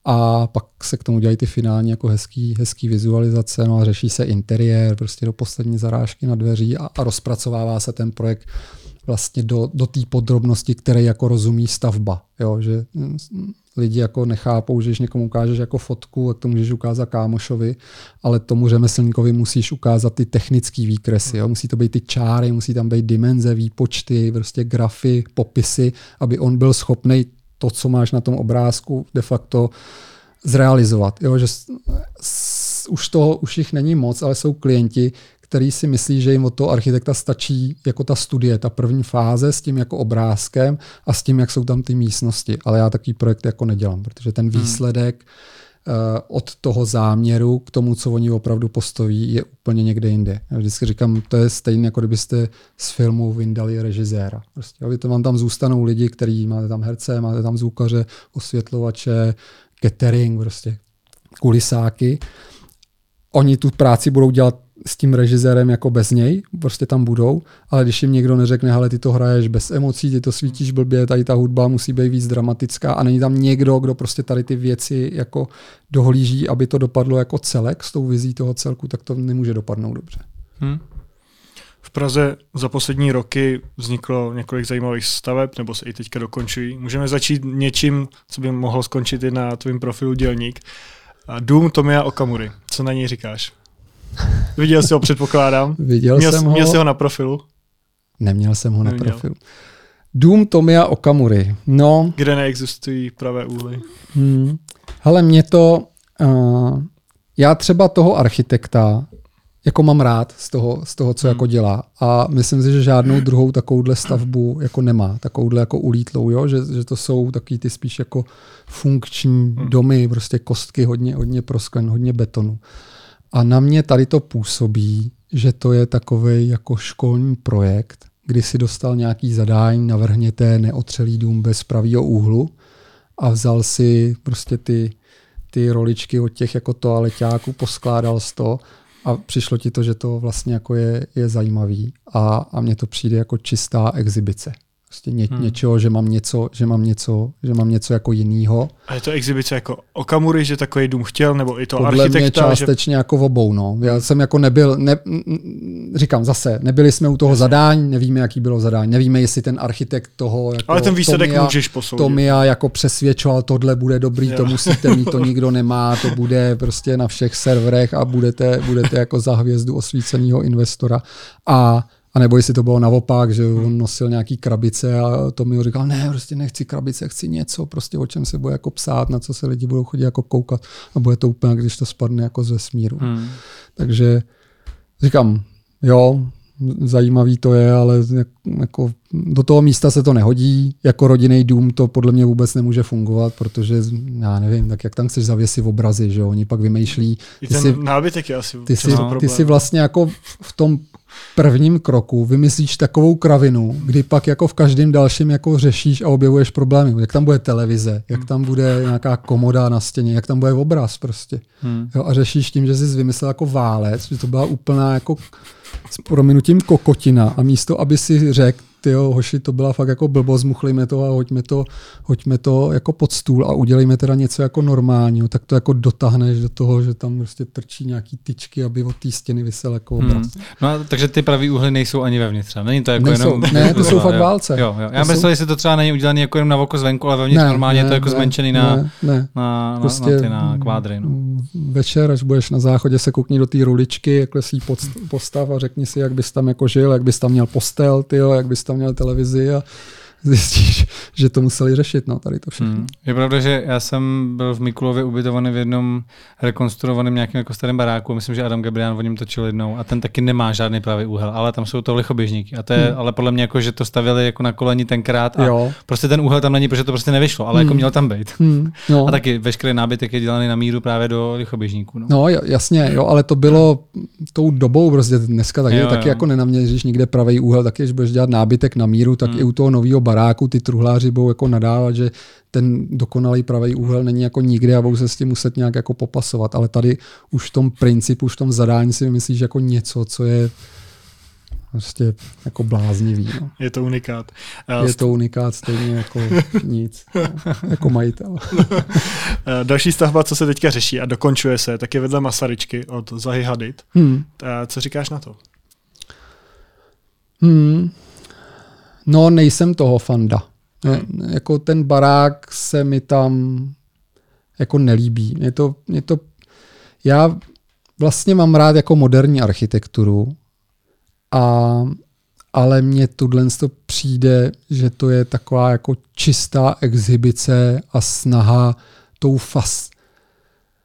Speaker 3: a pak se k tomu dělají ty finální jako hezký, hezký vizualizace, no a řeší se interiér, prostě do poslední zarážky na dveří a, a rozpracovává se ten projekt vlastně do, do té podrobnosti, které jako rozumí stavba. Jo? Že mm, lidi jako nechápou, že když někomu ukážeš jako fotku, tak to můžeš ukázat kámošovi, ale tomu řemeslníkovi musíš ukázat ty technické výkresy. Jo? Musí to být ty čáry, musí tam být dimenze, výpočty, prostě grafy, popisy, aby on byl schopný to, co máš na tom obrázku, de facto zrealizovat. Jo? Že s, s, už toho už jich není moc, ale jsou klienti, který si myslí, že jim od toho architekta stačí jako ta studie, ta první fáze s tím jako obrázkem a s tím, jak jsou tam ty místnosti. Ale já takový projekt jako nedělám, protože ten hmm. výsledek od toho záměru k tomu, co oni opravdu postaví, je úplně někde jinde. Já vždycky říkám, to je stejné, jako kdybyste z filmu vyndali režiséra. Prostě, aby to vám tam zůstanou lidi, kteří máte tam herce, máte tam zvukaře, osvětlovače, catering, prostě kulisáky. Oni tu práci budou dělat s tím režisérem jako bez něj, prostě tam budou, ale když jim někdo neřekne, hele, ty to hraješ bez emocí, ty to svítíš blbě, tady ta hudba musí být víc dramatická a není tam někdo, kdo prostě tady ty věci jako dohlíží, aby to dopadlo jako celek s tou vizí toho celku, tak to nemůže dopadnout dobře. Hmm.
Speaker 2: V Praze za poslední roky vzniklo několik zajímavých staveb, nebo se i teďka dokončují. Můžeme začít něčím, co by mohlo skončit i na tvém profilu dělník. Dům Tomia Okamury. Co na něj říkáš? Viděl jsi ho, předpokládám.
Speaker 3: Viděl
Speaker 2: měl,
Speaker 3: jsem ho.
Speaker 2: Měl jsi ho na profilu?
Speaker 3: Neměl jsem ho Neměl. na profilu. Dům Tomia Okamury. No.
Speaker 2: Kde neexistují pravé úhly.
Speaker 3: Hmm. Hele, mě to... Uh, já třeba toho architekta jako mám rád z toho, z toho co hmm. jako dělá. A myslím si, že žádnou druhou takovouhle stavbu jako nemá. Takovouhle jako ulítlou, jo? Že, že to jsou taky ty spíš jako funkční hmm. domy, prostě kostky, hodně, hodně prosklen, hodně betonu. A na mě tady to působí, že to je takový jako školní projekt, kdy si dostal nějaký zadání, navrhněte neotřelý dům bez pravého úhlu a vzal si prostě ty, ty roličky od těch jako toaleťáků, poskládal z to a přišlo ti to, že to vlastně jako je, je zajímavý a, a mně to přijde jako čistá exibice. Prostě ně, hmm. něčeho, že mám něco, že mám něco, že mám něco jako jinýho.
Speaker 2: A je to exibice jako Okamury, že takový dům chtěl, nebo i to
Speaker 3: Podle
Speaker 2: architekta?
Speaker 3: mě částečně že... jako obou, no. Já jsem jako nebyl, ne, říkám zase, nebyli jsme u toho Jasně. zadání, nevíme, jaký bylo zadání, nevíme, jestli ten architekt toho jako
Speaker 2: Ale ten výsledek
Speaker 3: Tomia,
Speaker 2: můžeš posoudit.
Speaker 3: Tomia jako přesvědčoval, tohle bude dobrý, jo. to musíte mít, to nikdo nemá, to bude prostě na všech serverech a budete, budete jako za hvězdu osvíceného investora. A a nebo jestli to bylo naopak, že on nosil nějaký krabice a to mi říkal, ne, prostě nechci krabice, chci něco, prostě o čem se bude jako psát, na co se lidi budou chodit jako koukat a bude to úplně, když to spadne jako ze smíru. Hmm. Takže říkám, jo, zajímavý to je, ale jako do toho místa se to nehodí. Jako rodinný dům to podle mě vůbec nemůže fungovat, protože já nevím, tak jak tam chceš zavěsit obrazy, že jo? Oni pak vymýšlí.
Speaker 2: Ty ten si, nábytek je asi
Speaker 3: ty si, ty si vlastně jako v tom prvním kroku vymyslíš takovou kravinu, kdy pak jako v každém dalším jako řešíš a objevuješ problémy. Jak tam bude televize, jak hmm. tam bude nějaká komoda na stěně, jak tam bude obraz prostě. Hmm. Jo, a řešíš tím, že jsi vymyslel jako válec, že to byla úplná jako s prominutím kokotina a místo, aby si řekl, ty jo, hoši, to byla fakt jako blbost, zmuchlejme to a hoďme to, hoďme to jako pod stůl a udělejme teda něco jako normálního, tak to jako dotáhneš do toho, že tam prostě trčí nějaký tyčky, aby od té stěny vysel jako hmm. obraz. Hmm.
Speaker 1: No a, takže ty pravý úhly nejsou ani vevnitř, není to jako
Speaker 3: nejsou,
Speaker 1: jenom...
Speaker 3: Ne, to jsou fakt válce.
Speaker 1: Jo, jo. Já myslel, jestli to třeba není udělané jako jenom na oko zvenku, ale vevnitř ne, normálně ne, to jako ne, zmenšený na, ne, ne. na, prostě na, na, ty, na kvádry. No.
Speaker 3: Večer, až budeš na záchodě, se koukni do té ruličky, jakhle si postav a řekni si, jak bys tam jako žil, jak bys tam měl postel, tyjo, jak bys tam měl televizi a zjistíš, že to museli řešit, no, tady to všechno. Hmm.
Speaker 1: Je pravda, že já jsem byl v Mikulově ubytovaný v jednom rekonstruovaném nějakém jako starém baráku, myslím, že Adam Gabrián o něm točil jednou a ten taky nemá žádný pravý úhel, ale tam jsou to lichoběžníky a to je, hmm. ale podle mě jako, že to stavili jako na koleni tenkrát a jo. prostě ten úhel tam není, protože to prostě nevyšlo, ale jako hmm. jako měl tam být. Hmm. No. A taky veškerý nábytek je dělaný na míru právě do lichoběžníků. No.
Speaker 3: no jasně, jo, ale to bylo tou dobou, prostě dneska taky, jo, taky jo. jako nenaměříš nikde pravý úhel, taky když budeš dělat nábytek na míru, tak hmm. i u toho nového baráku ty truhláři budou jako nadávat, že ten dokonalý pravý úhel není jako nikdy a budou se s tím muset nějak jako popasovat. Ale tady už v tom principu, už v tom zadání si myslíš jako něco, co je prostě jako bláznivý. No.
Speaker 2: Je to unikát.
Speaker 3: Je to unikát stejně jako nic, no, jako majitel.
Speaker 2: Další stavba, co se teďka řeší a dokončuje se, tak je vedle Masaryčky od Zahy Hadid. Hmm. Co říkáš na to?
Speaker 3: Hmm. No, nejsem toho fanda. Hmm. Jako ten barák se mi tam jako nelíbí. Mě to, mě to, já vlastně mám rád jako moderní architekturu, a, ale mně tuhle to přijde, že to je taková jako čistá exhibice a snaha tou, fas,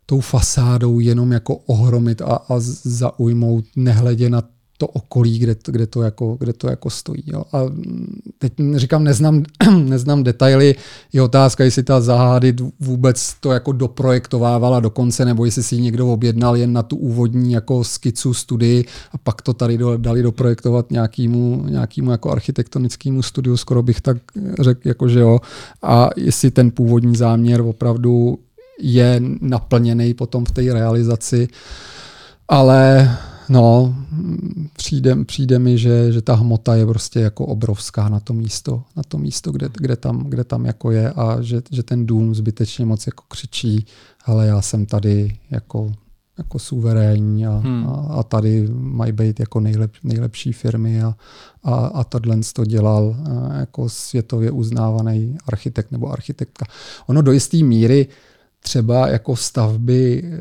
Speaker 3: tou fasádou jenom jako ohromit a, a zaujmout, nehledě na to okolí, kde, kde, to, jako, kde to jako stojí. Jo. A teď říkám, neznám, neznám detaily, je otázka, jestli ta zahády vůbec to jako doprojektovávala do konce, nebo jestli si ji někdo objednal jen na tu úvodní jako skicu studii a pak to tady do, dali doprojektovat nějakému, nějakému jako architektonickému studiu, skoro bych tak řekl, jako že jo. A jestli ten původní záměr opravdu je naplněný potom v té realizaci, ale No, přijde, přijde mi, že, že ta hmota je prostě jako obrovská na to místo, na to místo, kde, kde, tam, kde tam jako je a že, že ten dům zbytečně moc jako křičí, ale já jsem tady jako, jako suverénní a, hmm. a, a tady mají být jako nejlep, nejlepší firmy a, a, a tohle to dělal jako světově uznávaný architekt nebo architektka. Ono do jisté míry třeba jako stavby, eh,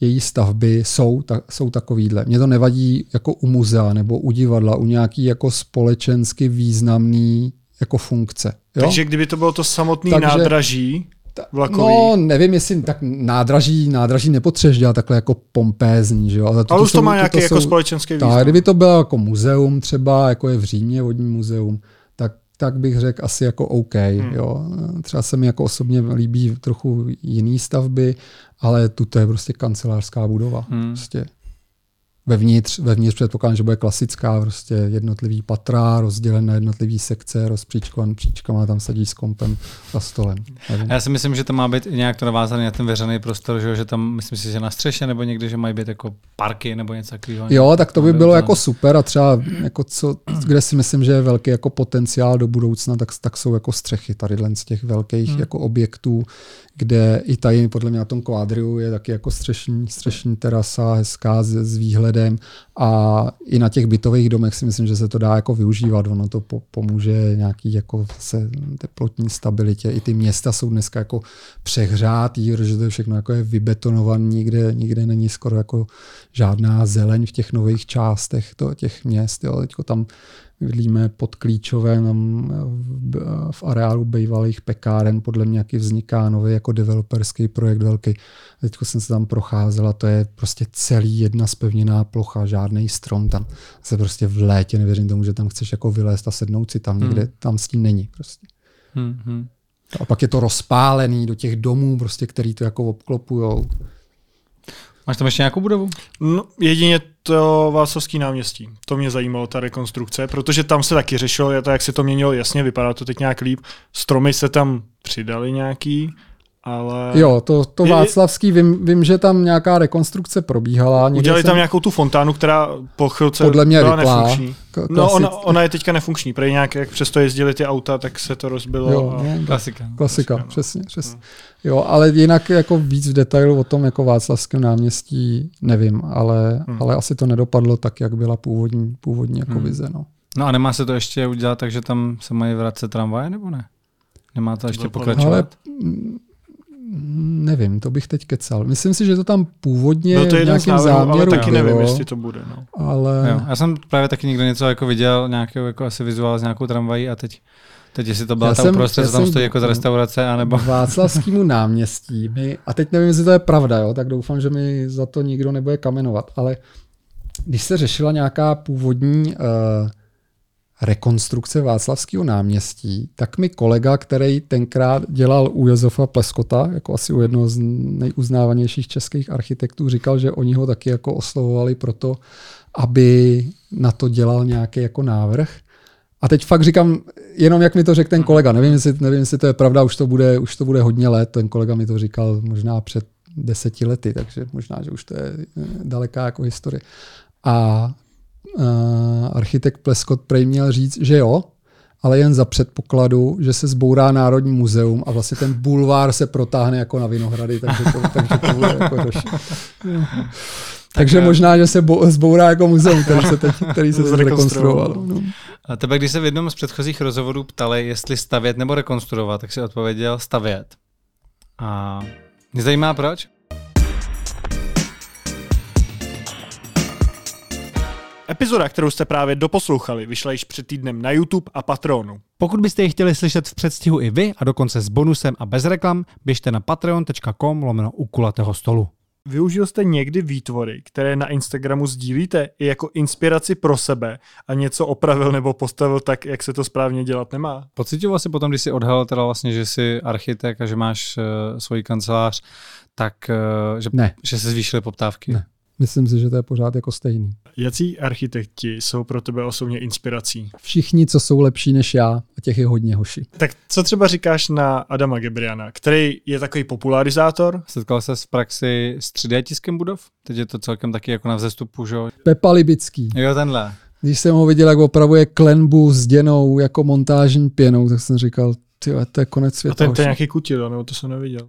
Speaker 3: její stavby jsou, ta, jsou takovýhle. Mně to nevadí jako u muzea nebo u divadla, u nějaký jako společensky významný jako funkce. Jo?
Speaker 2: Takže kdyby to bylo to samotné nádraží, vlakový.
Speaker 3: No, nevím, jestli tak nádraží, nádraží nepotřebuješ dělat takhle jako pompézní, že jo?
Speaker 2: Ale, Ale už to má nějaký jako společenský význam.
Speaker 3: Tak, kdyby to bylo jako muzeum třeba, jako je v Římě vodní muzeum, tak bych řekl asi jako OK. Hmm. Jo. Třeba se mi jako osobně líbí trochu jiný stavby, ale tuto je prostě kancelářská budova. Hmm. Prostě Vevnitř, vevnitř předpokládám, že bude klasická, prostě jednotlivý patra, rozdělen na jednotlivý sekce, rozpříčkovan příčkama, tam sadí s kompem za stolem.
Speaker 1: Nevím. Já si myslím, že to má být nějak to navázané na ten veřejný prostor, že, že tam, myslím si, že na střeše nebo někde, že mají být jako parky nebo něco takového.
Speaker 3: Jo, tak to by bylo to... jako super a třeba jako co, kde si myslím, že je velký jako potenciál do budoucna, tak, tak jsou jako střechy tady z těch velkých hmm. jako objektů, kde i tady podle mě na tom kvádriu je taky jako střešní, střešní terasa hezká s, s výhledem a i na těch bytových domech si myslím, že se to dá jako využívat. Ono to po, pomůže nějaký jako se teplotní stabilitě. I ty města jsou dneska jako přehřátý, protože to je všechno jako je vybetonované, nikde, nikde není skoro jako žádná zeleň v těch nových částech to, těch měst. Jo. Teďko tam bydlíme pod klíčovém v areálu bývalých pekáren, podle mě jaký vzniká nový jako developerský projekt velký. Teď jsem se tam procházela, to je prostě celý jedna spevněná plocha, žádný strom tam se prostě v létě, nevěřím tomu, že tam chceš jako vylézt a sednout si tam, někde hmm. tam s tím není prostě. Hmm, hmm. A pak je to rozpálený do těch domů, prostě, který to jako obklopujou.
Speaker 1: Máš tam ještě nějakou budovu?
Speaker 2: No, jedině to Václavský náměstí. To mě zajímalo, ta rekonstrukce, protože tam se taky řešilo, jak se to měnilo, jasně, vypadá to teď nějak líp. Stromy se tam přidali nějaký, ale...
Speaker 3: Jo, to, to Václavský, vím, vím, že tam nějaká rekonstrukce probíhala.
Speaker 2: Udělali jsem... tam nějakou tu fontánu, která po chvilce
Speaker 3: Podle mě
Speaker 2: byla
Speaker 3: rychlá,
Speaker 2: nefunkční. No, ona, ona, je teďka nefunkční, protože nějak, jak přesto jezdili ty auta, tak se to rozbilo.
Speaker 3: Jo, a... no, klasika. Klasika, no. přesně, přesně. No. Jo, ale jinak jako víc v detailu o tom jako Václavském náměstí nevím, ale, hmm. ale asi to nedopadlo tak, jak byla původní, původní jako hmm. vize. No.
Speaker 1: no a nemá se to ještě udělat tak, že tam se mají vracet tramvaje, nebo ne? Nemá to ještě pokračovat? Ale
Speaker 3: Nevím, to bych teď kecal. Myslím si, že to tam původně no to je nějakým záměru
Speaker 2: ale taky bylo, nevím, jestli to bude. No.
Speaker 3: Ale...
Speaker 1: Jo, já jsem právě taky někdo něco jako viděl, nějakého jako asi vizuál s nějakou tramvají a teď Teď jestli to byla já ta jsem, uprostřed, co tam stojí jako z restaurace, anebo...
Speaker 3: Václavskému náměstí mi, a teď nevím, jestli to je pravda, jo, tak doufám, že mi za to nikdo nebude kamenovat, ale když se řešila nějaká původní uh, rekonstrukce Václavského náměstí, tak mi kolega, který tenkrát dělal u Josefa Pleskota, jako asi u jednoho z nejuznávanějších českých architektů, říkal, že oni ho taky jako oslovovali proto, aby na to dělal nějaký jako návrh. A teď fakt říkám, jenom jak mi to řekl ten kolega, nevím, jestli, nevím, jestli to je pravda, už to, bude, už to bude hodně let, ten kolega mi to říkal možná před deseti lety, takže možná, že už to je daleká jako historie. A architekt Pleskot prej měl říct, že jo, ale jen za předpokladu, že se zbourá Národní muzeum a vlastně ten bulvár se protáhne jako na Vinohrady, takže to, takže to bude jako došlo. Takže tak, možná, že se bo, zbourá jako muzeum, který se teď, který se teď rekonstruoval. No.
Speaker 1: A tebe, když se v jednom z předchozích rozhovorů ptali, jestli stavět nebo rekonstruovat, tak si odpověděl stavět. A mě zajímá proč?
Speaker 2: Epizoda, kterou jste právě doposlouchali, vyšla již před týdnem na YouTube a Patronu.
Speaker 1: Pokud byste ji chtěli slyšet v předstihu i vy a dokonce s bonusem a bez reklam, běžte na patreon.com lomeno u kulatého stolu.
Speaker 2: Využil jste někdy výtvory, které na Instagramu sdílíte i jako inspiraci pro sebe a něco opravil nebo postavil tak, jak se to správně dělat nemá?
Speaker 1: Pocitoval jsi potom, když jsi odhalil teda vlastně, že jsi architekt a že máš uh, svoji kancelář, tak uh, že,
Speaker 3: Ne.
Speaker 1: že se zvýšily poptávky?
Speaker 3: Ne. Myslím si, že to je pořád jako stejný.
Speaker 2: Jaký architekti jsou pro tebe osobně inspirací?
Speaker 3: Všichni, co jsou lepší než já, a těch je hodně hoši.
Speaker 2: Tak co třeba říkáš na Adama Gebriana, který je takový popularizátor?
Speaker 1: Setkal se v praxi s 3D tiskem budov? Teď je to celkem taky jako na vzestupu, že jo?
Speaker 3: Pepa Libický.
Speaker 1: Jo, tenhle.
Speaker 3: Když jsem ho viděl, jak opravuje klenbu s děnou jako montážní pěnou, tak jsem říkal, ty to je konec
Speaker 2: A
Speaker 3: světa.
Speaker 2: ten,
Speaker 3: hoši.
Speaker 2: ten nějaký kutil, nebo to jsem neviděl.